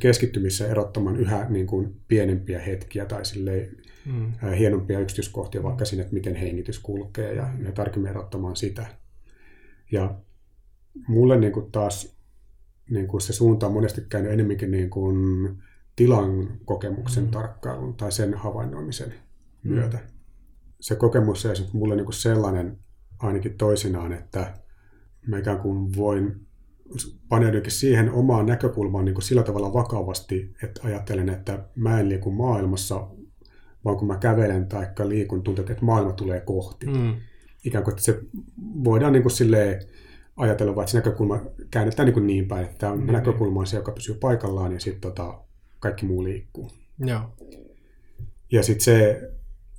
keskittymissä erottamaan yhä niin kuin pienempiä hetkiä tai silleen, mm. hienompia yksityiskohtia vaikka sinne, että miten hengitys kulkee ja, ja tarkemmin erottamaan sitä. Ja mulle niin kuin taas niin kuin se suunta on monesti käynyt enemmänkin niin kuin tilan kokemuksen mm. tarkkailun tai sen havainnoimisen mm. myötä. Se kokemus on mulle niin kuin sellainen ainakin toisinaan, että mä ikään kuin voin paneudunkin siihen omaan näkökulmaan niin kuin sillä tavalla vakavasti, että ajattelen, että mä en liiku maailmassa, vaan kun mä kävelen tai liikun, tuntuu, että maailma tulee kohti. Mm. Ikään kuin, että se voidaan niin kuin silleen ajatella, vaan että se näkökulma käännetään niin, niin päin, että tämä mm. näkökulma on se, joka pysyy paikallaan ja sitten tota, kaikki muu liikkuu. Joo. Ja sitten se,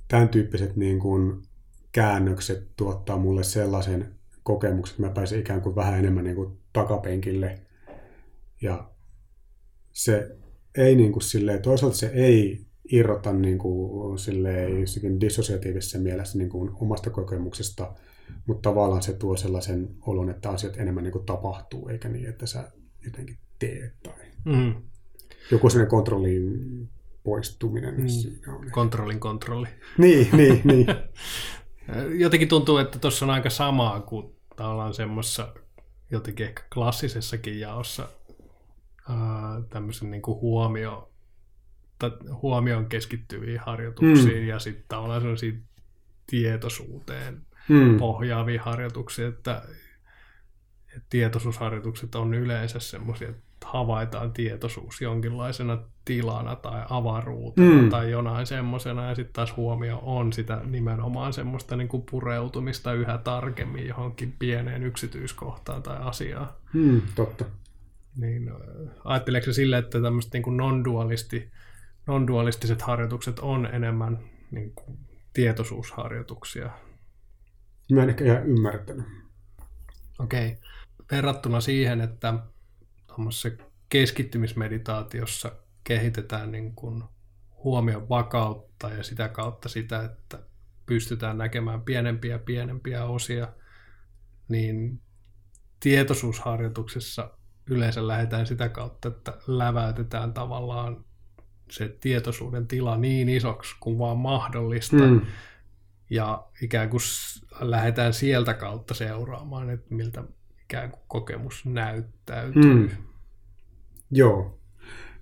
tämän tyyppiset niin kuin käännökset tuottaa mulle sellaisen kokemuksen, että mä pääsen ikään kuin vähän enemmän niin kuin takapenkille. Ja se ei niin kuin silleen, toisaalta se ei irrota niin kuin silleen, dissosiatiivisessa mielessä niin kuin omasta kokemuksesta, mutta tavallaan se tuo sellaisen olon, että asiat enemmän niin kuin tapahtuu, eikä niin, että sä jotenkin teet tai mm. joku sellainen kontrollin poistuminen Mm. siinä on. Kontrollin kontrolli. Niin, niin, <laughs> niin. Jotenkin tuntuu, että tuossa on aika samaa kuin tavallaan semmoisessa jotenkin ehkä klassisessakin jaossa ää, tämmöisen niin kuin huomio, tai huomioon keskittyviin harjoituksiin mm. ja sitten tavallaan sellaisiin tietoisuuteen Mm. pohjaavia harjoituksia, että, että tietoisuusharjoitukset on yleensä semmoisia, että havaitaan tietoisuus jonkinlaisena tilana tai avaruutena Mm. tai jonain semmoisena, ja sitten taas huomio on sitä nimenomaan semmoista niin kuin pureutumista yhä tarkemmin johonkin pieneen yksityiskohtaan tai asiaan. Mm, totta. Niin ajatteleeko se sille, että tämmöiset niin kuin non-dualisti, non-dualistiset harjoitukset on enemmän niin kuin tietoisuusharjoituksia? Mä en ehkä ihan ymmärtänyt. Okei. Verrattuna siihen, että tuommoisessa keskittymismeditaatiossa kehitetään niin kuin huomion vakautta ja sitä kautta sitä, että pystytään näkemään pienempiä pienempiä osia, niin tietoisuusharjoituksessa yleensä lähdetään sitä kautta, että läväytetään tavallaan se tietoisuuden tila niin isoksi kuin vaan mahdollista. Mm. Ja ikään kuin lähdetään sieltä kautta seuraamaan, että miltä ikään kuin kokemus näyttäytyy. Mm. Joo.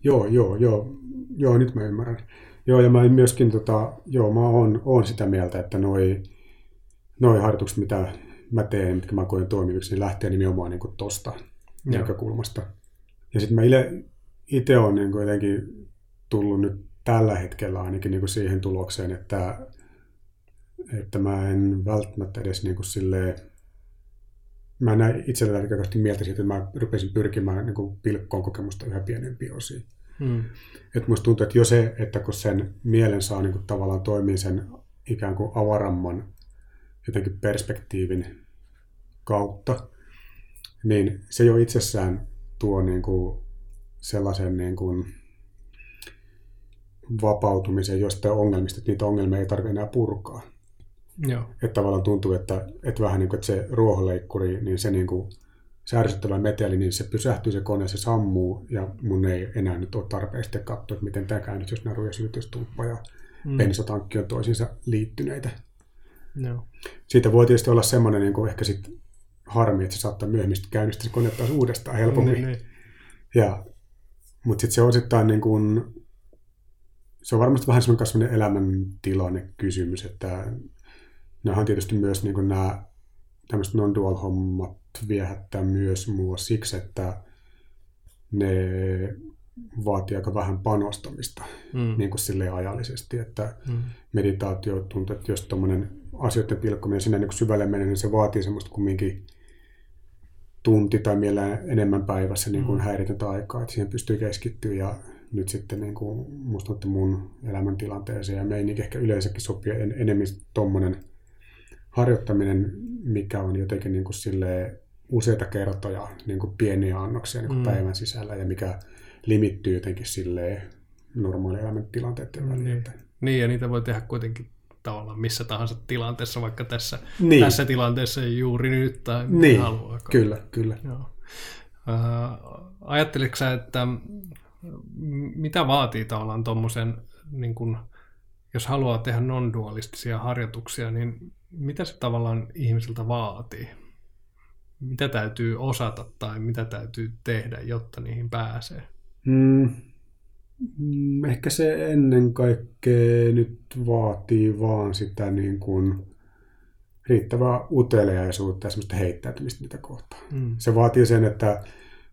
Joo, joo, joo. Joo, nyt mä ymmärrän. Joo, ja mä myöskin, tota, joo, mä oon, oon sitä mieltä, että noi, noi harjoitukset, mitä mä teen, mitkä mä koen toimiviksi, niin lähtee nimenomaan niin tosta Joo. näkökulmasta. Ja sitten mä itse olen niin jotenkin tullut nyt tällä hetkellä ainakin niin siihen tulokseen, että, että mä en välttämättä edes niin silleen, mä näin itselleni aika mieltä siitä, että mä rupesin pyrkimään niin pilkkoon kokemusta yhä pienempiin osiin. Mm. Et musta tuntuu, että jo se, että kun sen mielen saa niin kuin tavallaan toimia sen ikään kuin avaramman jotenkin perspektiivin kautta, niin se jo itsessään tuo niin kuin sellaisen niin kuin vapautumisen jostain ongelmista, että niitä ongelmia ei tarvitse enää purkaa. Joo. Että tavallaan tuntuu, että, että vähän niin kuin että se ruohonleikkuri, niin se niin kuin, se ärsyttävä meteli, niin se pysähtyy se kone, se sammuu, ja mun ei enää nyt ole tarpeen sitten katsoa, että miten tämä jos ja sytytystulppa ja Mm. bensatankki on toisiinsa liittyneitä. Joo. Siitä voi tietysti olla semmoinen niin kuin ehkä sit harmi, että se saattaa myöhemmin käynnistää se kone taas uudestaan helpommin. Niin, niin. Ja, mutta sitten se on osittain niin kuin, se on varmasti vähän semmoinen elämäntilanne kysymys, että nämä on tietysti myös niin kuin nämä tämmöiset non-dual hommat viehättää myös mua siksi, että ne vaatii aika vähän panostamista Mm. niin kuin silleen ajallisesti, että Mm. meditaatio tuntuu, että jos tuommoinen asioiden pilkkominen sinne niin syvälle menee, niin se vaatii semmoista kumminkin tunti tai vielä enemmän päivässä niin kuin Mm. häiritöntä aikaa, että siihen pystyy keskittyä ja nyt sitten niin kuin, musta että mun elämäntilanteeseen ja meininki ehkä yleensäkin sopii en, enemmän tuommoinen harjoittaminen, mikä on jotenkin niin kuin silleen useita kertoja niin kuin pieniä annoksia niin kuin Mm. päivän sisällä ja mikä limittyy jotenkin silleen normaali elämäntilanteiden Mm, niin. että- niin, ja niitä voi tehdä kuitenkin tavallaan missä tahansa tilanteessa, vaikka tässä, Niin. tässä tilanteessa juuri nyt tai mitä Niin, haluaa. Kyllä, kyllä. Joo. Äh, ajatteliko sä, että mitä vaatii tavallaan tuommoisen, niin kun, jos haluaa tehdä non-dualistisia harjoituksia, niin mitä se tavallaan ihmiseltä vaatii? Mitä täytyy osata tai mitä täytyy tehdä, jotta niihin pääsee? Mm, mm, ehkä se ennen kaikkea nyt vaatii vaan sitä niin kuin riittävää uteliaisuutta ja semmoista heittäytymistä niitä kohtaan. Mm. Se vaatii sen, että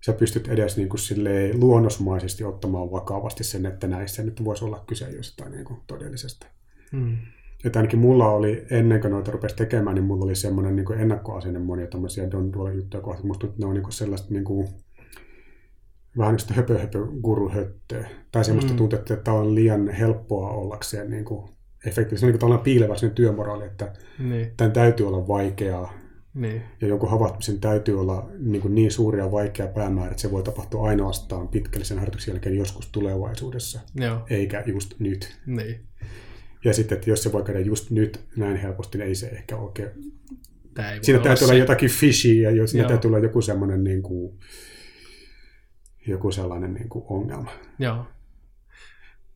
sä pystyt edes niin kuin silleen luonnosmaisesti ottamaan vakavasti sen, että näissä nyt voisi olla kyse jostain niin kuin todellisesta. Mm. Että ainakin mulla oli, ennen kuin noita rupesi tekemään, niin mulla oli semmoinen niin kuin ennakkoasenne monia tämmöisiä Don Duola juttuja kohtaan. Musta ne on niin kuin sellaista niin kuin, vähän niin höpö, höpö guruhöttöä. Tai semmoista Mm. tuntuu, että tämä on liian helppoa ollakseen niin kuin efektiivisesti. Se on niin kuin piilevä sellainen työmoraali, että Niin, tämän täytyy olla vaikeaa. Niin, Ja jonkun havahtumisen täytyy olla niin, kuin niin suuri ja vaikea päämäärä, että se voi tapahtua ainoastaan pitkällisen harjoituksen jälkeen joskus tulevaisuudessa, joo, eikä just nyt. niin. Ja sitten, että jos se voi käydä just nyt näin helposti, niin ei se ehkä oikein. Tää ei Siinä täytyy olla se. jotakin fishy ja jos siinä Joo. täytyy olla joku semmoinen niin kuin, joku sellainen niin kuin ongelma. Joo.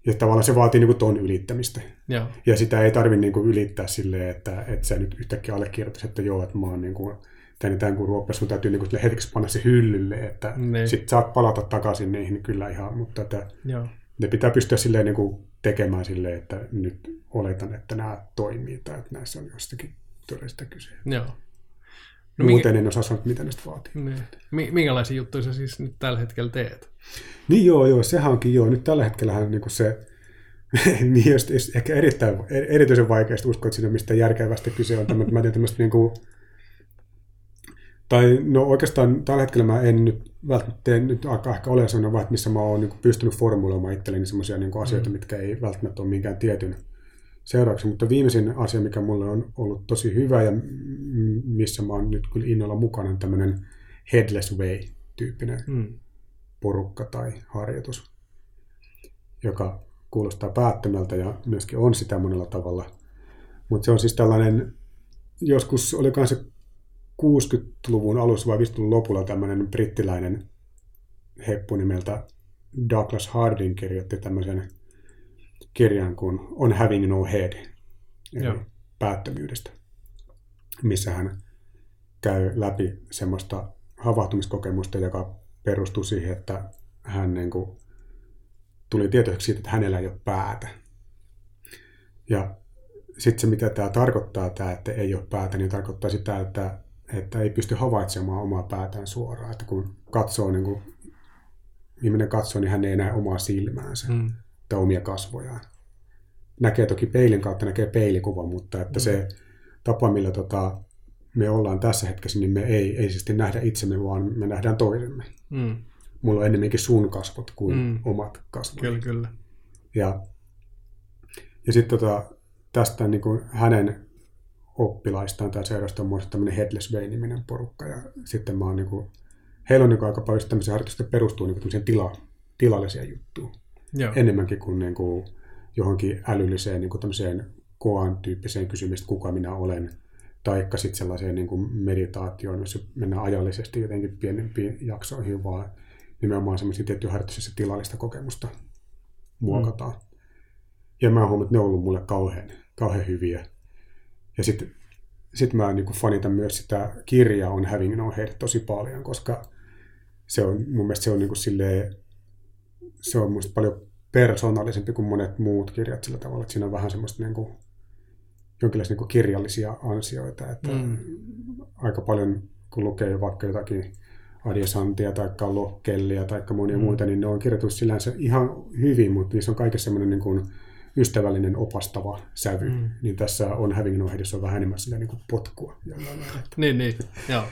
Ja tavallaan se vaatii niin ton ylittämistä. Joo. Ja sitä ei tarvitse niin ylittää silleen, että, että sä nyt yhtäkkiä allekirjoittaisi, että joo, että mä oon niin kuin, tänne tämän kuin ruopea, sun täytyy niin kuin hetkeksi panna se hyllylle, että Niin. sit saat palata takaisin niihin kyllä ihan, mutta että Joo. ne pitää pystyä silleen niin kuin tekemään silleen, että nyt oletan, että nämä toimii tai että näissä on jostakin todellista kyse. Joo. No, minkä- Muuten en osaa sanoa, mitä näistä vaatii. Niin. Mi- minkälaisia juttuja sä siis nyt tällä hetkellä teet? Niin joo, joo, sehän onkin joo. Nyt tällä hetkellähän niin kuin se, <laughs> niin just, just ehkä erittäin, erityisen vaikeasti uskoa, että siinä mistä järkevästä kyse on. Tämä, mä teen tämmöistä niin kuin, tai no oikeastaan tällä hetkellä mä en nyt välttämättä tee nyt aika ehkä ole sellainen vaihe, missä mä oon niin kuin pystynyt formuloimaan itselleni sellaisia niin kuin asioita, Mm. mitkä ei välttämättä ole minkään tietyn seurauksen. Mutta viimeisin asia, mikä mulle on ollut tosi hyvä ja missä mä oon nyt kyllä innolla mukana, on tämmöinen Headless Way-tyyppinen Mm. porukka tai harjoitus, joka kuulostaa päättömältä ja myöskin on sitä monella tavalla. Mutta se on siis tällainen, joskus oli se 60-luvun alussa vai 50-luvun lopulla tämmöinen brittiläinen heppu nimeltä Douglas Harding kirjoitti tämmöisen kirjan kuin On Having No Head, eli Joo. päättömyydestä, missä hän käy läpi semmoista havahtumiskokemusta, joka perustuu siihen, että hän niin kuin, tuli tietoiseksi siitä, että hänellä ei ole päätä. Ja sitten se, mitä tämä tarkoittaa, tämä, että ei ole päätä, niin tarkoittaa sitä, että, että ei pysty havaitsemaan omaa päätään suoraan. Että kun katsoo, niin kuin, ihminen katsoo, niin hän ei näe omaa silmäänsä Mm. Tai omia kasvojaan. Näkee toki peilin kautta, näkee peilikuvan, mutta että se tapa, millä tota, me ollaan tässä hetkessä, niin me ei, ei siis nähdä itsemme, vaan me nähdään toisemme. Mm. Mulla on enemmänkin sun kasvot kuin Mm. mm. omat kasvot. Kyllä, kyllä. Ja, ja sitten tota, tästä niin kuin hänen oppilaistaan tai seurasta on muista tämmöinen Headless Way-niminen porukka. Ja sitten mä oon niin kuin, heillä on niin kuin aika paljon tämmöisiä harjoituksia, jotka perustuu niin kuin tila, tilalliseen juttuun. Joo. Enemmänkin kuin, niin kuin johonkin älylliseen niin kuin tämmöiseen koan tyyppiseen kysymykseen, kuka minä olen. Taikka sitten sellaiseen niin kuin meditaatioon, jossa mennään ajallisesti jotenkin pienempiin jaksoihin, vaan nimenomaan semmoisia tiettyjä harjoituksia tilallista kokemusta muokataan. Mm. Ja mä huomannut, että ne on ollut mulle kauhean, kauhean hyviä. Ja sitten sit mä niin fanitan myös sitä kirjaa on Having No Head tosi paljon, koska se on, mun mielestä se on niin kuin silleen, se on musta paljon persoonallisempi kuin monet muut kirjat sillä tavalla, että siinä on vähän semmoista niin kuin, jonkinlaisia niin kuin kirjallisia ansioita, että Mm. aika paljon kun lukee vaikka jotakin Adjasantia tai Lokkellia tai monia Mm. muita, niin ne on kirjoitettu sillänsä ihan hyvin, mutta niissä on kaikessa semmoinen niin kuin ystävällinen opastava sävy. Mm. Niin tässä on Having No Headissä on vähän enemmän silleen niin kuin potkua, jollain Niin, niin. Joo.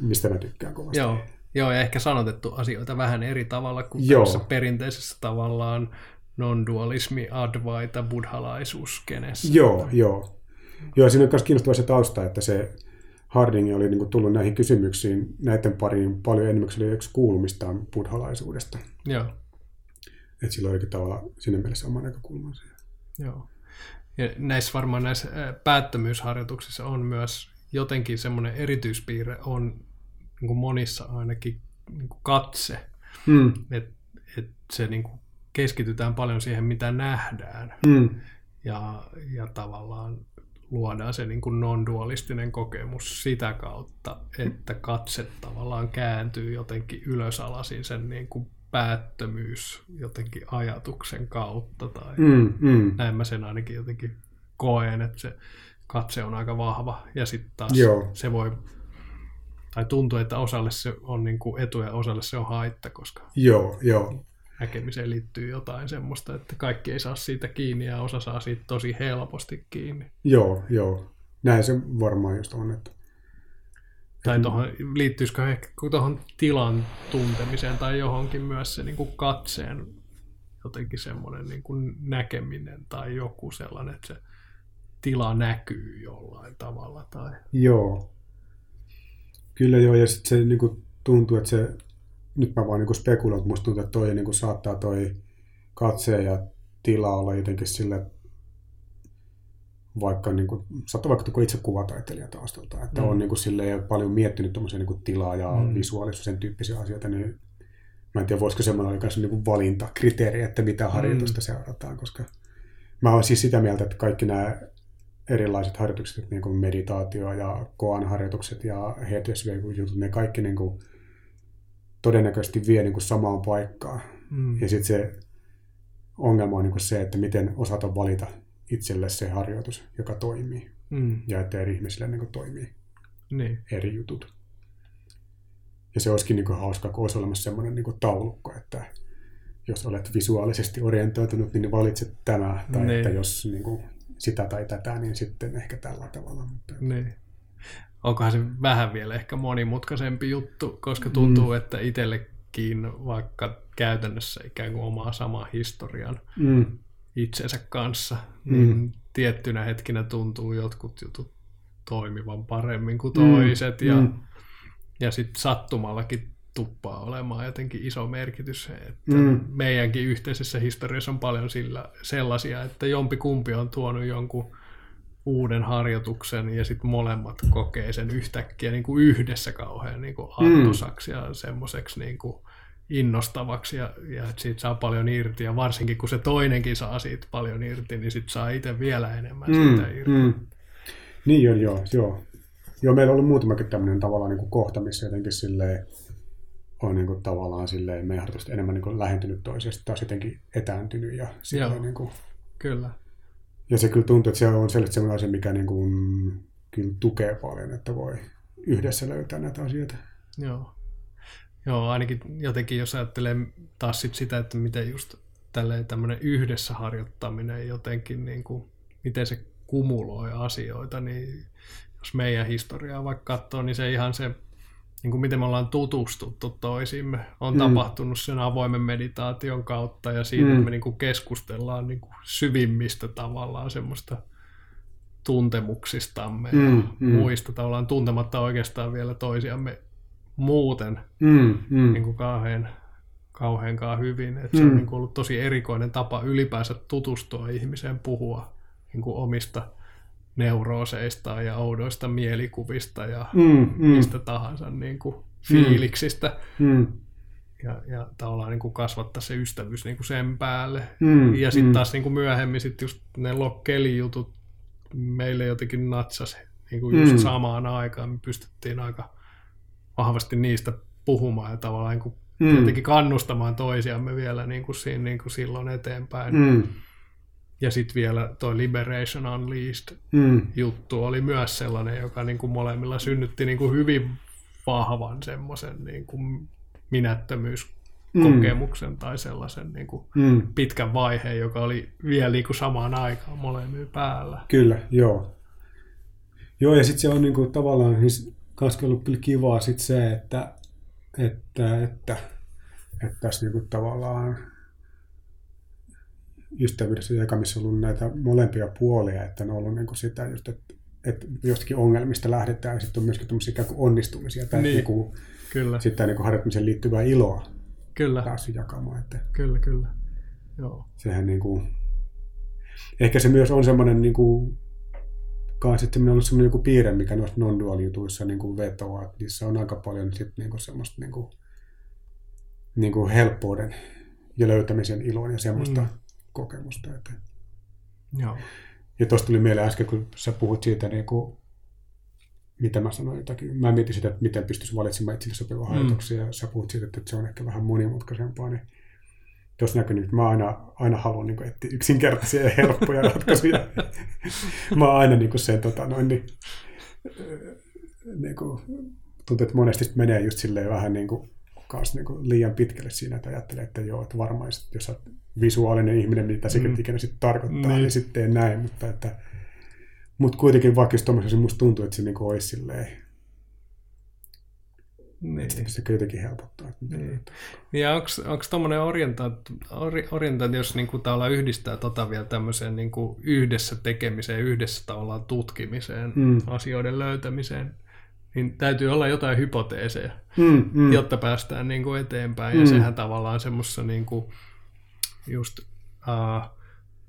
mistä mä tykkään kovasti. Joo. Joo, ja ehkä sanotettu asioita vähän eri tavalla kuin Joo. tässä perinteisessä tavallaan non-dualismi, advaita, buddhalaisuuskenessä. Joo, joo. Joo, siinä on myös kiinnostava se tausta, että se Harding oli niin kuin tullut näihin kysymyksiin näiden pariin paljon enemmän, se oli yksi kuulumistaan buddhalaisuudesta. Joo. Että sillä olikin tavallaan siinä mielessä oma näkökulmansa. Joo. Ja näissä varmaan näissä ää, päättömyysharjoituksissa on myös jotenkin semmoinen erityispiirre on niin kuin monissa ainakin niin kuin katse, Mm. että et se niin kuin keskitytään paljon siihen, mitä nähdään Mm. ja, ja tavallaan luodaan se niin kuin non-dualistinen kokemus sitä kautta, että katse tavallaan kääntyy jotenkin ylösalaisin sen niin kuin päättömyys jotenkin ajatuksen kautta tai Mm. Mm. näin mä sen ainakin jotenkin koen, että se katse on aika vahva ja sitten taas Joo. se voi, tai tuntuu, että osalle se on niin kuin etu ja osalle se on haitta, koska Joo, joo. näkemiseen liittyy jotain semmoista, että kaikki ei saa siitä kiinni ja osa saa siitä tosi helposti kiinni. Joo, joo. Näin se varmaan just on. Että... Tai tohon, liittyisikö ehkä tuohon tilan tuntemiseen tai johonkin myös se niin kuin katseen jotenkin semmoinen niin kuin näkeminen tai joku sellainen, että se tila näkyy jollain tavalla. Tai... Joo. Kyllä joo, ja sitten se niinku tuntuu, että se, nyt mä vaan niinku spekuloin, että musta tuntuu, että toi niinku saattaa toi katse ja tila olla jotenkin sille, vaikka niinku, saattaa vaikka itse kuvataiteilija taustalta, että Mm. on niinku silleen paljon miettinyt tommosia niinku tilaa ja mm. visuaalisuus sen tyyppisiä asioita, niin mä en tiedä, voisiko semmoinen olla niin kuin valintakriteeri, että mitä harjoitusta mm. seurataan, koska mä olen siis sitä mieltä, että kaikki nämä erilaiset harjoitukset, niin kuin meditaatio ja koan harjoitukset ja HTSV-jutut, ne kaikki niin kuin todennäköisesti vie niin kuin samaan paikkaan. Mm. Ja sitten se ongelma on niin kuin se, että miten osata valita itselle se harjoitus, joka toimii. Mm. Ja että eri ihmisille niin kuin toimii niin. eri jutut. Ja se olisikin niin kuin hauska, kun olisi olemassa sellainen niin kuin taulukko, että jos olet visuaalisesti orientoitunut, niin valitset tämä. Tai niin. että jos niin kuin, sitä tai tätä, niin sitten ehkä tällä tavalla. Mutta... Niin. Onkohan se vähän vielä ehkä monimutkaisempi juttu, koska tuntuu, mm. että itsellekin vaikka käytännössä ikään kuin omaa samaa historian mm. itsensä kanssa, niin mm. tiettynä hetkinä tuntuu jotkut jutut toimivan paremmin kuin toiset. Mm. Ja, mm. ja sitten sattumallakin tuppaa olemaan jotenkin iso merkitys. Että mm. Meidänkin yhteisessä historiassa on paljon sillä, sellaisia, että jompi kumpi on tuonut jonkun uuden harjoituksen ja sitten molemmat kokee sen yhtäkkiä niin kuin yhdessä kauhean niin kuin antosaksi mm. ja semmoiseksi niin kuin innostavaksi ja, ja siitä saa paljon irti ja varsinkin kun se toinenkin saa siitä paljon irti, niin sitten saa itse vielä enemmän mm. siitä irti. Mm. Niin on, joo, joo. Joo, meillä on ollut muutamakin tämmöinen tavallaan niin kuin kohta, missä jotenkin silleen, on niin kuin tavallaan silleen meidän enemmän niin kuin lähentynyt toisesta, taas jotenkin etääntynyt ja silleen niin kuin, Kyllä. Ja se kyllä tuntuu, että se on sellainen asia, mikä niin kuin, kyllä tukee paljon, että voi yhdessä löytää näitä asioita. Joo. Joo, ainakin jotenkin jos ajattelee taas sit sitä, että miten just tälleen tämmöinen yhdessä harjoittaminen jotenkin, niin kuin, miten se kumuloi asioita, niin jos meidän historiaa vaikka katsoo, niin se ihan se niin kuin miten me ollaan tutustuttu toisimme, on mm. tapahtunut sen avoimen meditaation kautta ja siitä, mm. että me niin kuin keskustellaan niin kuin syvimmistä tavallaan semmoista tuntemuksistamme mm. ja mm. muista tavallaan tuntematta oikeastaan vielä toisiamme muuten mm. Mm. Niin kuin kauhean, kauheankaan hyvin. Mm. Se on mm. niin kuin ollut tosi erikoinen tapa ylipäänsä tutustua ihmiseen, puhua niin kuin omista neurooseista ja oudoista mielikuvista ja mm, mm. mistä tahansa niin kuin fiiliksistä. Mm. Ja, ja tavallaan niin kuin kasvattaa se ystävyys niin kuin sen päälle. Mm, ja sitten mm. taas niin kuin myöhemmin sit just ne lokkelijutut meille jotenkin natsas niin kuin just mm. samaan aikaan. Me pystyttiin aika vahvasti niistä puhumaan ja tavallaan niin kuin mm. jotenkin kannustamaan toisiamme vielä niin kuin siinä, niin kuin silloin eteenpäin. Mm. Ja sitten vielä tuo Liberation Unleashed mm. juttu oli myös sellainen, joka niin kuin molemmilla synnytti niin kuin hyvin vahvan semmoisen niin kuin minättömyyskokemuksen mm. tai sellaisen niin kuin mm. pitkän vaiheen, joka oli vielä niin kuin samaan aikaan molemmilla päällä. Kyllä, joo. Joo, ja sitten se on niin kuin, tavallaan siis kanssa ollut kyllä kivaa sit se, että, että, että, että tässä niin kuin, tavallaan ystävyydessä ja jakamisessa ollut näitä molempia puolia, että ne on ollut niin kuin sitä just, että, että jostakin ongelmista lähdetään ja sitten on myöskin tämmöisiä ikään kuin onnistumisia tai niin, niin kuin, kyllä. sitten niin kuin harjoittamiseen liittyvää iloa kyllä. päässyt jakamaan. Että kyllä, kyllä. Joo. Sehän niin kuin, ehkä se myös on semmoinen niin kuin, kanssa sitten ollut semmoinen joku piirre, mikä noissa non-dual-jutuissa niin kuin vetoaa, että niissä on aika paljon sitten niin kuin semmoista niin kuin, niin kuin helppouden ja löytämisen ilon ja semmoista mm kokemusta. Että... Joo. Ja tuosta tuli mieleen äsken, kun sä puhut siitä, niin kuin, mitä mä sanoin jotakin. Mä mietin sitä, että miten pystyisi valitsemaan itselle sopivaa mm. harjoituksia, ja sä puhut siitä, että se on ehkä vähän monimutkaisempaa, niin tuossa näkyy, että mä aina, aina haluan niin kuin, etsiä yksinkertaisia ja helppoja ratkaisuja. <laughs> mä oon aina niin kuin sen, tota, noin, niin, niin kuin, tuntuu, että monesti menee just silleen vähän niin kuin, kanssa niin kuin liian pitkälle siinä, että ajattelee, että joo, että varmaan jos olet visuaalinen ihminen, mitä sekin mm. ikinä sitten tarkoittaa, niin, niin sitten näin, mutta että mutta kuitenkin vaikka jos tuommoisessa musta tuntuu, että se niinku olisi silleen, niin. Sitten se jotenkin helpottaa. Niin. Ja onko tuommoinen orientaatio, orientaatio, jos niinku tavallaan yhdistää tota vielä tämmöiseen niinku yhdessä tekemiseen, yhdessä tavallaan tutkimiseen, mm. asioiden löytämiseen, niin täytyy olla jotain hypoteeseja, mm, mm. jotta päästään niinku eteenpäin. Mm. Ja sehän tavallaan semmoisessa niinku, just uh,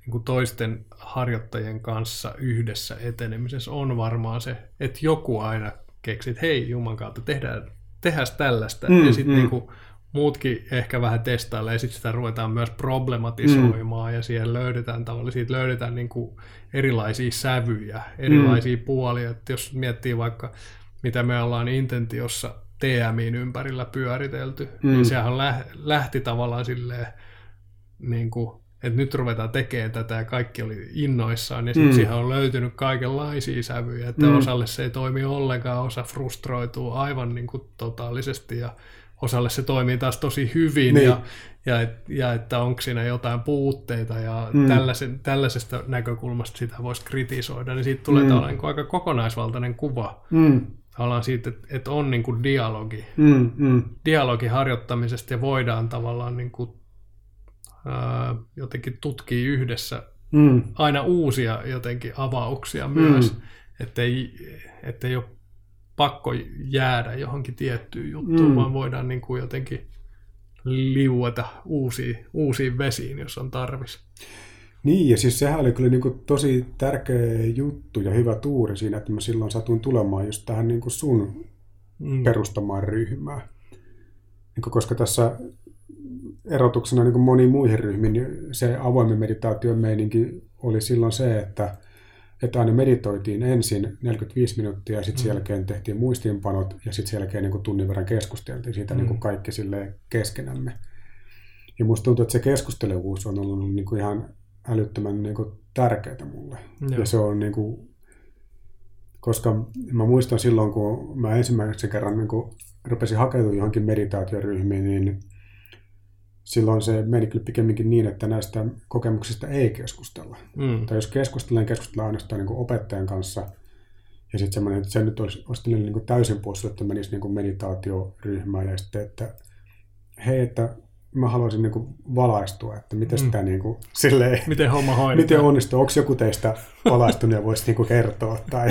niin kuin toisten harjoittajien kanssa yhdessä etenemisessä on varmaan se, että joku aina keksit, hei Juman kautta, tehdään, tehdään tällaista. Mm, ja sitten mm. niin muutkin ehkä vähän testailee, ja sitten sitä ruvetaan myös problematisoimaan, mm. ja siihen löydetään tavallaan, siitä löydetään niin kuin erilaisia sävyjä, erilaisia mm. puolia, että jos miettii vaikka, mitä me ollaan intentiossa TMIin ympärillä pyöritelty, niin mm. niin sehän lähti tavallaan silleen, niin kuin, että nyt ruvetaan tekemään tätä ja kaikki oli innoissaan, ja sitten mm. siihen on löytynyt kaikenlaisia sävyjä, että mm. osalle se ei toimi ollenkaan, osa frustroituu aivan niin kuin totaalisesti, ja osalle se toimii taas tosi hyvin, niin. ja, ja, ja että onko siinä jotain puutteita, ja mm. tällaisen, tällaisesta näkökulmasta sitä voisi kritisoida, niin siitä tulee mm. tällainen niin aika kokonaisvaltainen kuva. Mm tavallaan siitä, että, että on niin kuin dialogi, mm, mm. dialogi harjoittamisesta ja voidaan tavallaan niin kuin, ää, jotenkin tutkia yhdessä mm. aina uusia jotenkin avauksia myös, mm. ettei, ettei ole pakko jäädä johonkin tiettyyn juttuun, mm. vaan voidaan niin kuin jotenkin liueta uusiin, uusiin vesiin, jos on tarvis. Niin, ja siis sehän oli kyllä niin kuin tosi tärkeä juttu ja hyvä tuuri siinä, että mä silloin satuin tulemaan just tähän niin kuin sun mm. perustamaan ryhmään. Niin kuin, koska tässä erotuksena niin kuin moniin muihin ryhmiin, niin se avoimen meditaation meininki oli silloin se, että, että aina meditoitiin ensin 45 minuuttia ja sitten mm. sen jälkeen tehtiin muistiinpanot ja sitten sen jälkeen niin kuin tunnin verran keskusteltiin siitä mm. niin kuin kaikki keskenämme. Ja musta tuntuu, että se keskustelevuus on ollut niin kuin ihan älyttömän niin kuin, tärkeää mulle. Joo. Ja se on niin kuin, koska mä muistan silloin, kun mä ensimmäisen kerran niin kuin, rupesin hakeutumaan johonkin meditaatioryhmiin, niin silloin se meni kyllä pikemminkin niin, että näistä kokemuksista ei keskustella. Mm. Tai jos keskustellaan, keskustellaan ainoastaan niin kuin opettajan kanssa. Ja sitten semmoinen, että se nyt olisi, olisi niin kuin täysin pois, että menisi niin kuin meditaatioryhmään ja sitten, että hei, että mä haluaisin niin kuin valaistua, että miten mm. sitä niin kuin, silleen, miten homma hoidetaan. Miten onnistuu, onko joku teistä valaistunut ja voisi niin kuin kertoa. Tai,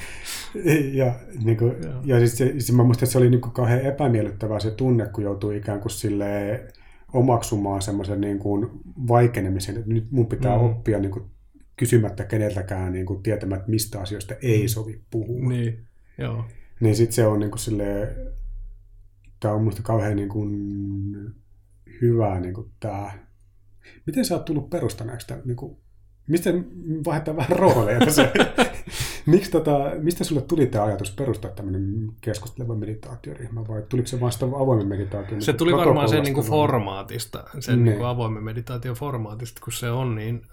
<laughs> ja niin kuin, ja siis se, siis mä muistan, että se oli niin kuin kauhean epämiellyttävää se tunne, kun joutui ikään kuin silleen omaksumaan semmoisen niin kuin vaikenemisen, että nyt mun pitää mm. oppia niin kuin kysymättä keneltäkään niin kuin tietämään, että mistä asioista ei mm. sovi puhua. Niin, joo. Niin sitten se on niin kuin silleen, tämä on minusta kauhean niin kuin hyvä niin kuin tämä. Miten sä oot tullut perustaneeksi niin kuin, mistä vaihdetaan vähän rooleja tässä? <laughs> Miksi tota, mistä sulle tuli tämä ajatus perustaa tämmöinen keskusteleva meditaatioryhmä vai tuliko se vasta avoimen meditaation? Se tuli varmaan sen niin kuin formaatista, sen niin. Niin kuin avoimen meditaation formaatista, kun se on niin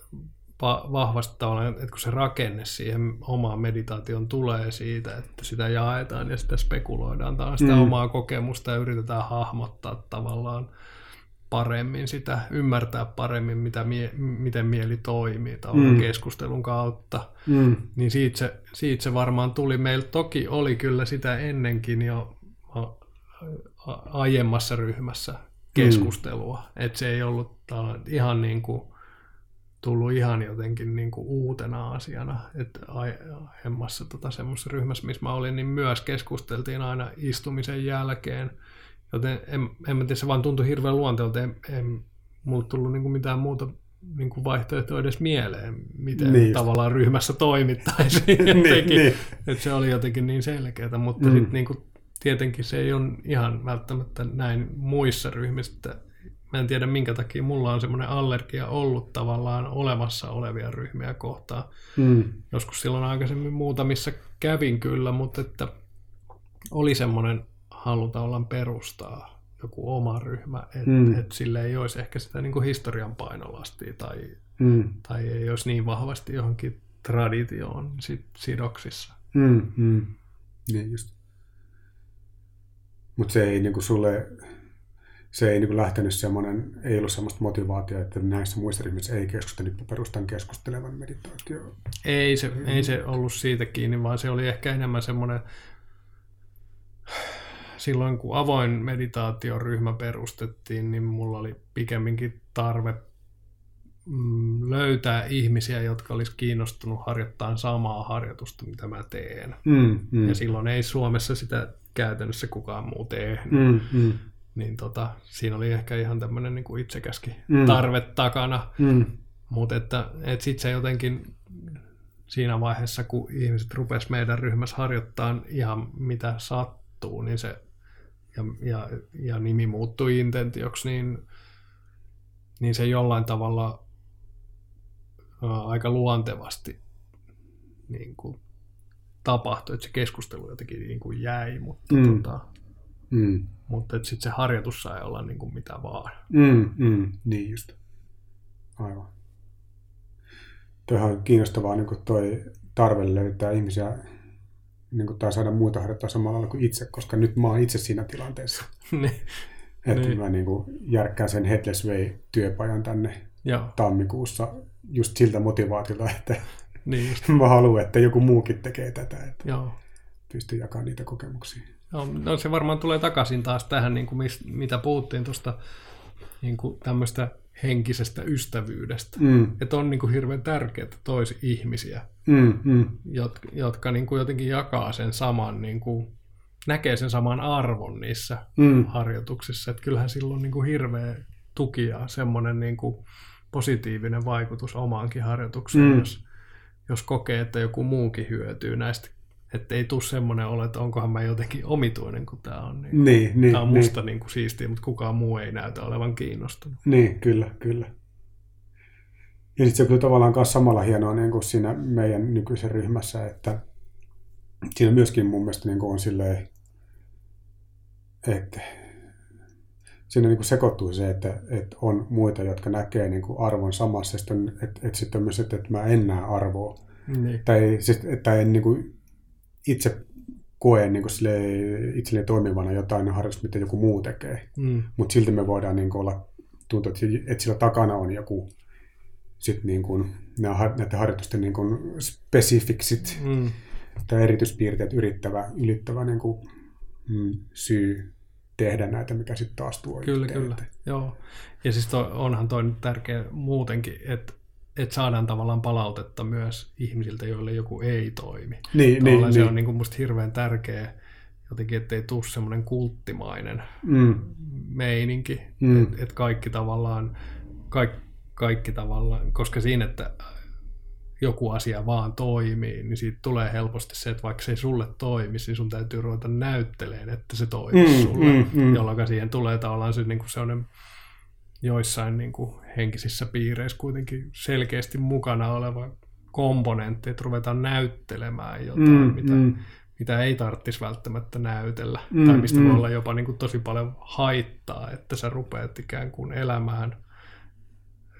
vahvasti tavallaan, että kun se rakenne siihen omaan meditaation tulee siitä, että sitä jaetaan ja sitä spekuloidaan, tämä on sitä mm. omaa kokemusta ja yritetään hahmottaa tavallaan paremmin sitä, ymmärtää paremmin, mitä mie, miten mieli toimii tavallaan mm. keskustelun kautta. Mm. Niin siitä se, siitä se varmaan tuli. Meillä toki oli kyllä sitä ennenkin jo aiemmassa ryhmässä keskustelua. Mm. Että se ei ollut ihan niin kuin tullut ihan jotenkin niin kuin uutena asiana. Että aiemmassa tota, semmoisessa ryhmässä, missä mä olin, niin myös keskusteltiin aina istumisen jälkeen. Joten en, en mä tiedä, se vaan tuntui hirveän luonteelta. En, en mulle tullut niin kuin mitään muuta niin kuin vaihtoehtoa edes mieleen, miten niin. tavallaan ryhmässä toimittaisiin. <laughs> niin, niin. Että se oli jotenkin niin selkeää, mutta mm. sitten niin kuin, tietenkin se ei ole ihan välttämättä näin muissa ryhmissä, mä en tiedä minkä takia mulla on semmoinen allergia ollut tavallaan olemassa olevia ryhmiä kohtaan. Mm. Joskus silloin aikaisemmin muutamissa kävin kyllä, mutta että oli semmoinen haluta olla perustaa joku oma ryhmä, että mm. et sille ei olisi ehkä sitä niin kuin historian painolastia tai, mm. tai ei olisi niin vahvasti johonkin traditioon sit sidoksissa. Mm, mm. Niin just. Mutta se ei niinku sulle se ei niin lähtenyt semmoinen, ei ollut semmoista motivaatiota, että näissä muissa ryhmissä ei keskustella, nyt perustan keskustelevan meditaatio. Ei se, ei se ollut siitä kiinni, vaan se oli ehkä enemmän semmoinen, silloin kun avoin meditaatioryhmä perustettiin, niin mulla oli pikemminkin tarve mm, löytää ihmisiä, jotka olisi kiinnostunut harjoittamaan samaa harjoitusta, mitä mä teen. Mm, mm. Ja silloin ei Suomessa sitä käytännössä kukaan muu tehnyt. Mm, mm niin tota, siinä oli ehkä ihan tämmöinen niin kuin itsekäskin mm. tarve takana. Mm. Mutta että, että sitten se jotenkin siinä vaiheessa, kun ihmiset rupes meidän ryhmässä harjoittaa ihan mitä sattuu, niin se ja, ja, ja nimi muuttui intentioksi, niin, niin se jollain tavalla ää, aika luontevasti niin kuin, tapahtui, että se keskustelu jotenkin niin kuin jäi, mutta, mm. tota, mm. mutta sitten se harjoitus sai olla niin kuin mitä vaan. Mm, mm, niin just. Aivan. Tuohan on kiinnostavaa niin kuin toi tarve löytää ihmisiä niin kuin, tai saada muita harjoittaa samalla kuin itse, koska nyt mä oon itse siinä tilanteessa. <laughs> niin. Että niin. mä niin kuin, järkkään sen Headless Way-työpajan tänne Joo. tammikuussa just siltä motivaatiolta, että niin just. <laughs> mä haluan, että joku muukin tekee tätä, että Joo. pystyy jakamaan niitä kokemuksia. Joo, no se varmaan tulee takaisin taas tähän, niin kuin mis, mitä puhuttiin tuosta niin tämmöistä henkisestä ystävyydestä. Mm. Että on niin kuin hirveän tärkeää toisi ihmisiä, mm, mm. jotka, jotka niin kuin jotenkin jakaa sen saman, niin kuin, näkee sen saman arvon niissä mm. harjoituksissa. Että kyllähän silloin on niin kuin hirveä tuki ja semmoinen niin kuin positiivinen vaikutus omaankin harjoitukseen, mm. jos, jos kokee, että joku muukin hyötyy näistä että ei tule semmoinen olo, että onkohan mä jotenkin omituinen, kun tämä on. Niin, niin, niin, tämä on musta niin. Niin kuin siistiä, mutta kukaan muu ei näytä olevan kiinnostunut. Niin, kyllä, kyllä. Ja sitten se kyllä tavallaan myös samalla hienoa niin kuin siinä meidän nykyisen ryhmässä, että siinä myöskin mun mielestä niin kuin on silleen, että siinä niin kuin sekoittuu se, että, että on muita, jotka näkee niin kuin arvon samassa, että, että, että sitten myös, että, että mä en näe arvoa. Niin. Tai, siis, että en niin kuin itse koen niin itselleen toimivana jotain harjoitusta, mitä joku muu tekee. Mm. Mutta silti me voidaan niin kuin olla, tuntuu, että, että sillä takana on joku sit niin kuin, näiden harjoitusten niin kuin spesifiksit mm. tai erityispiirteet yrittävä, ylittävä niin kuin, mm, syy tehdä näitä, mikä sitten taas tuo Kyllä, kyllä. Joo. Ja siis toi, onhan toi tärkeä muutenkin, että että saadaan tavallaan palautetta myös ihmisiltä, joille joku ei toimi. Niin, niin, se niin. on niin kuin musta hirveän tärkeä jotenkin, ettei tule semmoinen kulttimainen mm. meininki, mm. että et kaikki tavallaan, kaik, kaikki tavallaan, koska siinä, että joku asia vaan toimii, niin siitä tulee helposti se, että vaikka se ei sulle toimisi, niin sun täytyy ruveta näyttelemään, että se toimii mm, sulle, mm, mm. jolloin siihen tulee tavallaan se niin kuin sellainen joissain niin kuin henkisissä piireissä kuitenkin selkeästi mukana oleva komponentti, että ruvetaan näyttelemään jotain, mm, mitä, mm. mitä ei tarvitsisi välttämättä näytellä, mm, tai mistä mm. voi olla jopa niin kuin tosi paljon haittaa, että sä rupeat ikään kuin elämään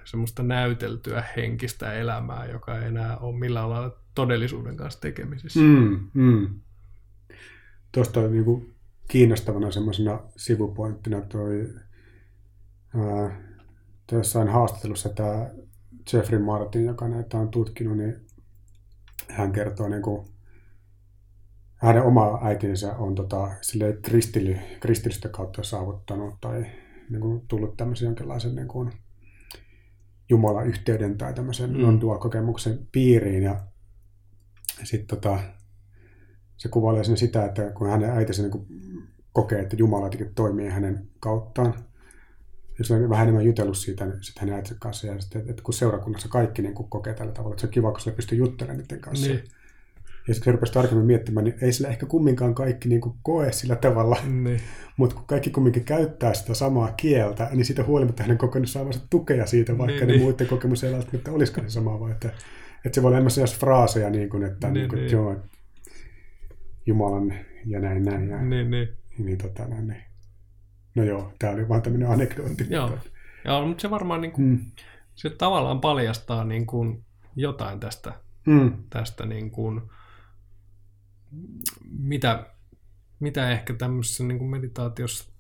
semmoista näyteltyä henkistä elämää, joka ei enää ole millään lailla todellisuuden kanssa tekemisissä. Mm, mm. Tuosta on niin kuin kiinnostavana semmoisena sivupointtina toi jossain haastattelussa tämä Jeffrey Martin, joka näitä on tutkinut, niin hän kertoo niin kuin, hänen oma äitinsä on tota, kristilly, kristillisyyttä kautta saavuttanut tai niin kuin, tullut tämmöisen jonkinlaisen niin kuin, Jumala-yhteyden tai tämmöisen mm. non-dual-kokemuksen piiriin. Ja sitten tota, se kuvailee sitä, että kun hänen äitinsä niin kuin, kokee, että Jumala jotenkin toimii hänen kauttaan, se on vähän enemmän jutellut siitä niin sitten hänen äitinsä kanssa, ja sitten, että kun seurakunnassa kaikki niin kuin kokee tällä tavalla, että se on kiva, kun sillä pystyy juttelemaan niiden kanssa. Niin. Ja sitten kun rupesi tarkemmin miettimään, niin ei sillä ehkä kumminkaan kaikki niin kuin koe sillä tavalla, niin. mutta kun kaikki kumminkin käyttää sitä samaa kieltä, niin siitä huolimatta hänen kokenut saavansa tukea siitä, vaikka niin, ne niin. muiden kokemus ei välttämättä olisikaan se sama, vaan että, että se voi olla enemmän fraaseja, niin kuin, että, niin, niin kuin, niin. joo, Jumalan ja näin, näin. Ja, niin, niin. niin, tota, näin, niin. No joo, tämä oli vaan tämmöinen anekdootti. Joo, joo mutta se varmaan niin kuin, mm. se tavallaan paljastaa niin kuin jotain tästä, mm. tästä niin kuin, mitä, mitä ehkä tämmöisessä niin kuin meditaatiossa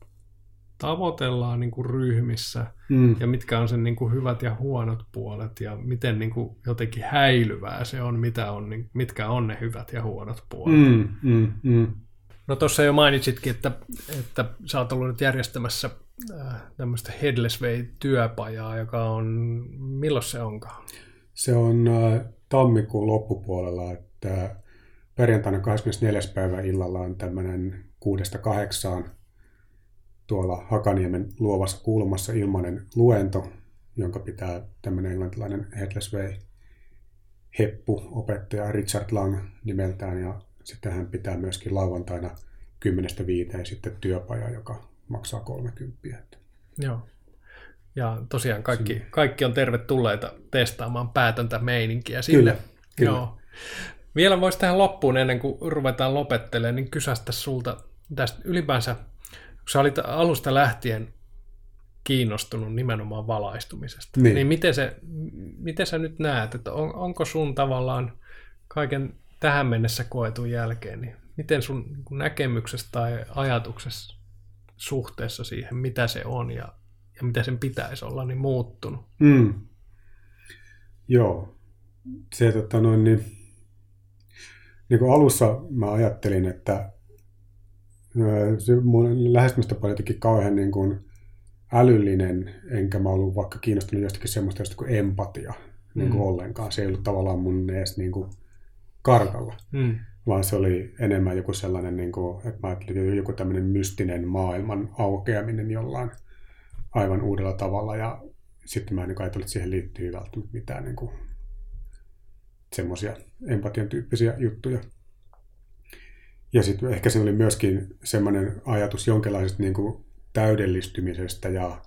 tavoitellaan niin kuin ryhmissä mm. ja mitkä on sen niin kuin hyvät ja huonot puolet ja miten niin kuin jotenkin häilyvää se on, mitä on, niin, mitkä on ne hyvät ja huonot puolet. Mm, mm, mm. No tuossa jo mainitsitkin, että, että sä oot ollut nyt järjestämässä äh, tämmöistä Headless Way-työpajaa, joka on, milloin se onkaan? Se on äh, tammikuun loppupuolella, että perjantaina 24. päivä illalla on tämmöinen kuudesta kahdeksaan tuolla Hakaniemen luovassa kulmassa ilmainen luento, jonka pitää tämmöinen englantilainen Headless Way heppu opettaja Richard Lang nimeltään ja sitten hän pitää myöskin lauantaina kymmenestä viiteen sitten työpaja, joka maksaa 30. Joo. Ja tosiaan kaikki, kaikki on tervetulleita testaamaan päätäntämeininkiä sille. Kyllä, kyllä. Joo. Vielä voisi tähän loppuun, ennen kuin ruvetaan lopettelemaan, niin kysästä sulta tästä ylipäänsä, kun sä olit alusta lähtien kiinnostunut nimenomaan valaistumisesta, Niin. niin miten, se, miten sä nyt näet, että on, onko sun tavallaan kaiken tähän mennessä koetun jälkeen, niin miten sun näkemyksessä tai ajatuksessa suhteessa siihen, mitä se on ja, ja mitä sen pitäisi olla, niin muuttunut? Mm. Joo. Se, tota noin, niin, niin kuin alussa mä ajattelin, että ö, se mun lähestymistapa oli jotenkin kauhean niin kuin älyllinen, enkä mä ollut vaikka kiinnostunut jostakin semmoista josta kuin empatia niin kuin Mm. ollenkaan. Se ei ollut tavallaan mun edes niin kuin kartalla, Mm. vaan se oli enemmän joku sellainen, niin kuin, että mä ajattelin, että joku tämmöinen mystinen maailman aukeaminen jollain aivan uudella tavalla ja sitten mä en niin ajatellut, että siihen liittyy välttämättä mitään niin kuin, semmoisia empatian tyyppisiä juttuja. Ja sitten ehkä se oli myöskin semmoinen ajatus jonkinlaisesta niin kuin täydellistymisestä ja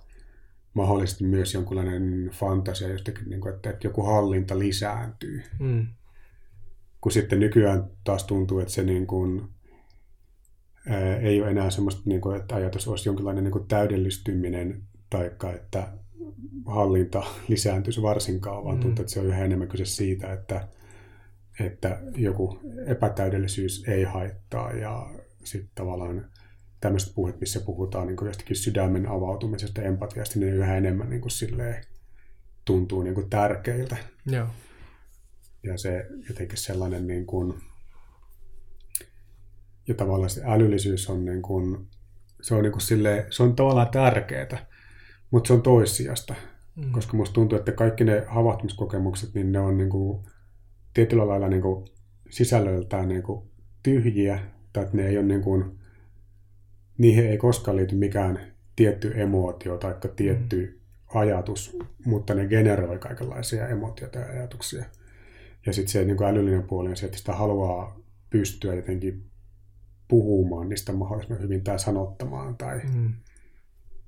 mahdollisesti myös jonkinlainen fantasia jostakin, niin kuin, että, että joku hallinta lisääntyy. Mm. Kun sitten nykyään taas tuntuu, että se niin kuin, ää, ei ole enää semmoista, niin kuin, että ajatus olisi jonkinlainen niin kuin täydellistyminen tai että hallinta <laughs> lisääntyisi varsinkaan, vaan Mm. tuntuu, että se on yhä enemmän kyse siitä, että, että joku epätäydellisyys ei haittaa ja sitten tavallaan tämmöiset puheet, missä puhutaan niin jostakin sydämen avautumisesta empatiasta, niin ne yhä enemmän niin kuin silleen tuntuu niin kuin tärkeiltä. Joo. Ja se jotenkin sellainen niin kuin, ja tavallaan se älyllisyys on niin kuin, se on niin kuin silleen, se on tavallaan tärkeää, mutta se on toissijasta. Mm. Koska musta tuntuu, että kaikki ne havahtumiskokemukset, niin ne on niin kuin, tietyllä lailla niin kuin, sisällöltään niin kuin, tyhjiä, tai että ne ei ole niin kuin, niihin ei koskaan liity mikään tietty emootio tai tietty ajatus, mutta ne generoi kaikenlaisia emootioita ja ajatuksia. Ja sitten se niin kuin älyllinen puoli on se, että sitä haluaa pystyä jotenkin puhumaan niistä mahdollisimman hyvin tai sanottamaan. Tai... Mm.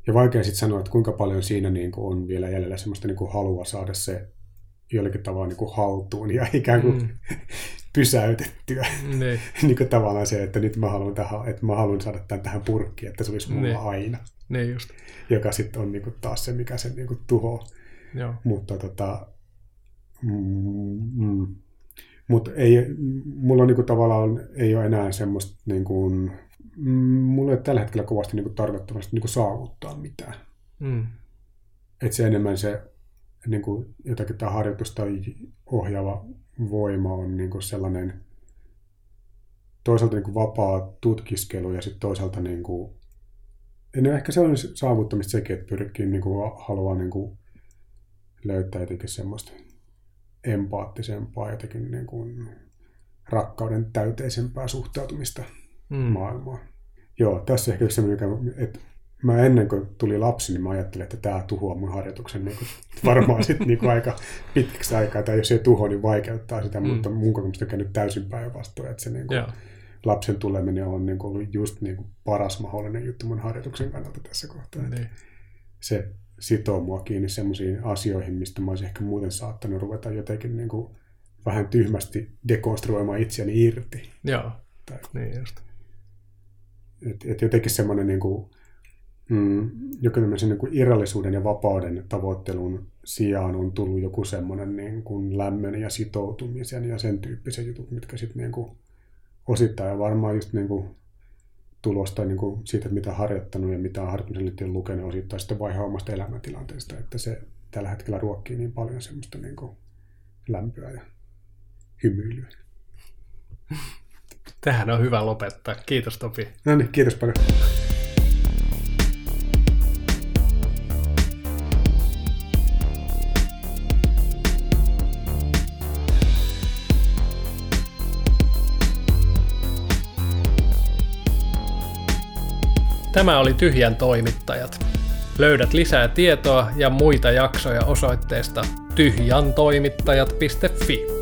Ja vaikea sitten sanoa, että kuinka paljon siinä niin kuin on vielä jäljellä semmoista niin kuin halua saada se jollakin tavalla niin kuin haltuun ja ikään kuin Mm. <laughs> pysäytettyä. Niin. <laughs> niin kuin tavallaan se, että nyt mä haluan, tähän, että mä haluan saada tämän tähän purkkiin, että se olisi mulla Niin. aina. niin just. Joka sitten on niin kuin taas se, mikä sen niin kuin tuhoaa. Joo. Mutta tota, mm, mm. Mut ei, mulla niinku tavallaan ei ole enää semmoista, niinku, mm, mulla ei tällä hetkellä kovasti niinku tarvetta niinku saavuttaa mitään. Mm. Et se enemmän se niinku, jotakin tämä harjoitus tai ohjaava voima on niinku sellainen toisaalta niinku vapaa tutkiskelu ja sitten toisaalta niinku, no ehkä se on saavuttamista sekin, että pyrkii niinku, haluaa niinku, löytää jotenkin semmoista empaattisempaa, jotenkin niin kuin rakkauden täyteisempää suhtautumista Mm. maailmaan. Joo, tässä ehkä yksi semmoinen, mikä- että mä ennen kuin tuli lapsi, niin mä ajattelin, että tämä tuhoaa mun harjoituksen niin kuin, <laughs> varmaan sitten niin kuin aika pitkäksi aikaa, tai jos ei tuho, niin vaikeuttaa sitä, Mm. mutta mun kokemusta on käynyt täysin päinvastoin, että se niin kuin, lapsen tuleminen on niin kuin, ollut just niin kuin, paras mahdollinen juttu mun harjoituksen kannalta tässä kohtaa. Niin. se sitoo mua kiinni semmoisiin asioihin, mistä mä olisin ehkä muuten saattanut ruveta jotenkin niin kuin vähän tyhmästi dekonstruoimaan itseäni irti. Joo. Tai, Niin just. et, et jotenkin semmoinen niin kuin, mm, joku tämmöisen niin kuin irrallisuuden ja vapauden tavoittelun sijaan on tullut joku semmoinen niin kuin lämmön ja sitoutumisen ja sen tyyppiset jutut, mitkä sitten niin kuin osittain ja varmaan just niin kuin tulosta niin kuin siitä, mitä on harjoittanut ja mitä on harjoittamisen liittyen lukenut osittain sitten vaihaa omasta elämäntilanteesta, että se tällä hetkellä ruokkii niin paljon semmoista niin kuin lämpöä ja hymyilyä. Tähän on hyvä lopettaa. Kiitos Topi. No niin, kiitos paljon. Tämä oli Tyhjän toimittajat. Löydät lisää tietoa ja muita jaksoja osoitteesta tyhjantoimittajat.fi.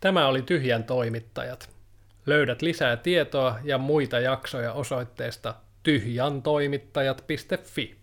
Tämä oli Tyhjän toimittajat. Löydät lisää tietoa ja muita jaksoja osoitteesta tyhjantoimittajat.fi.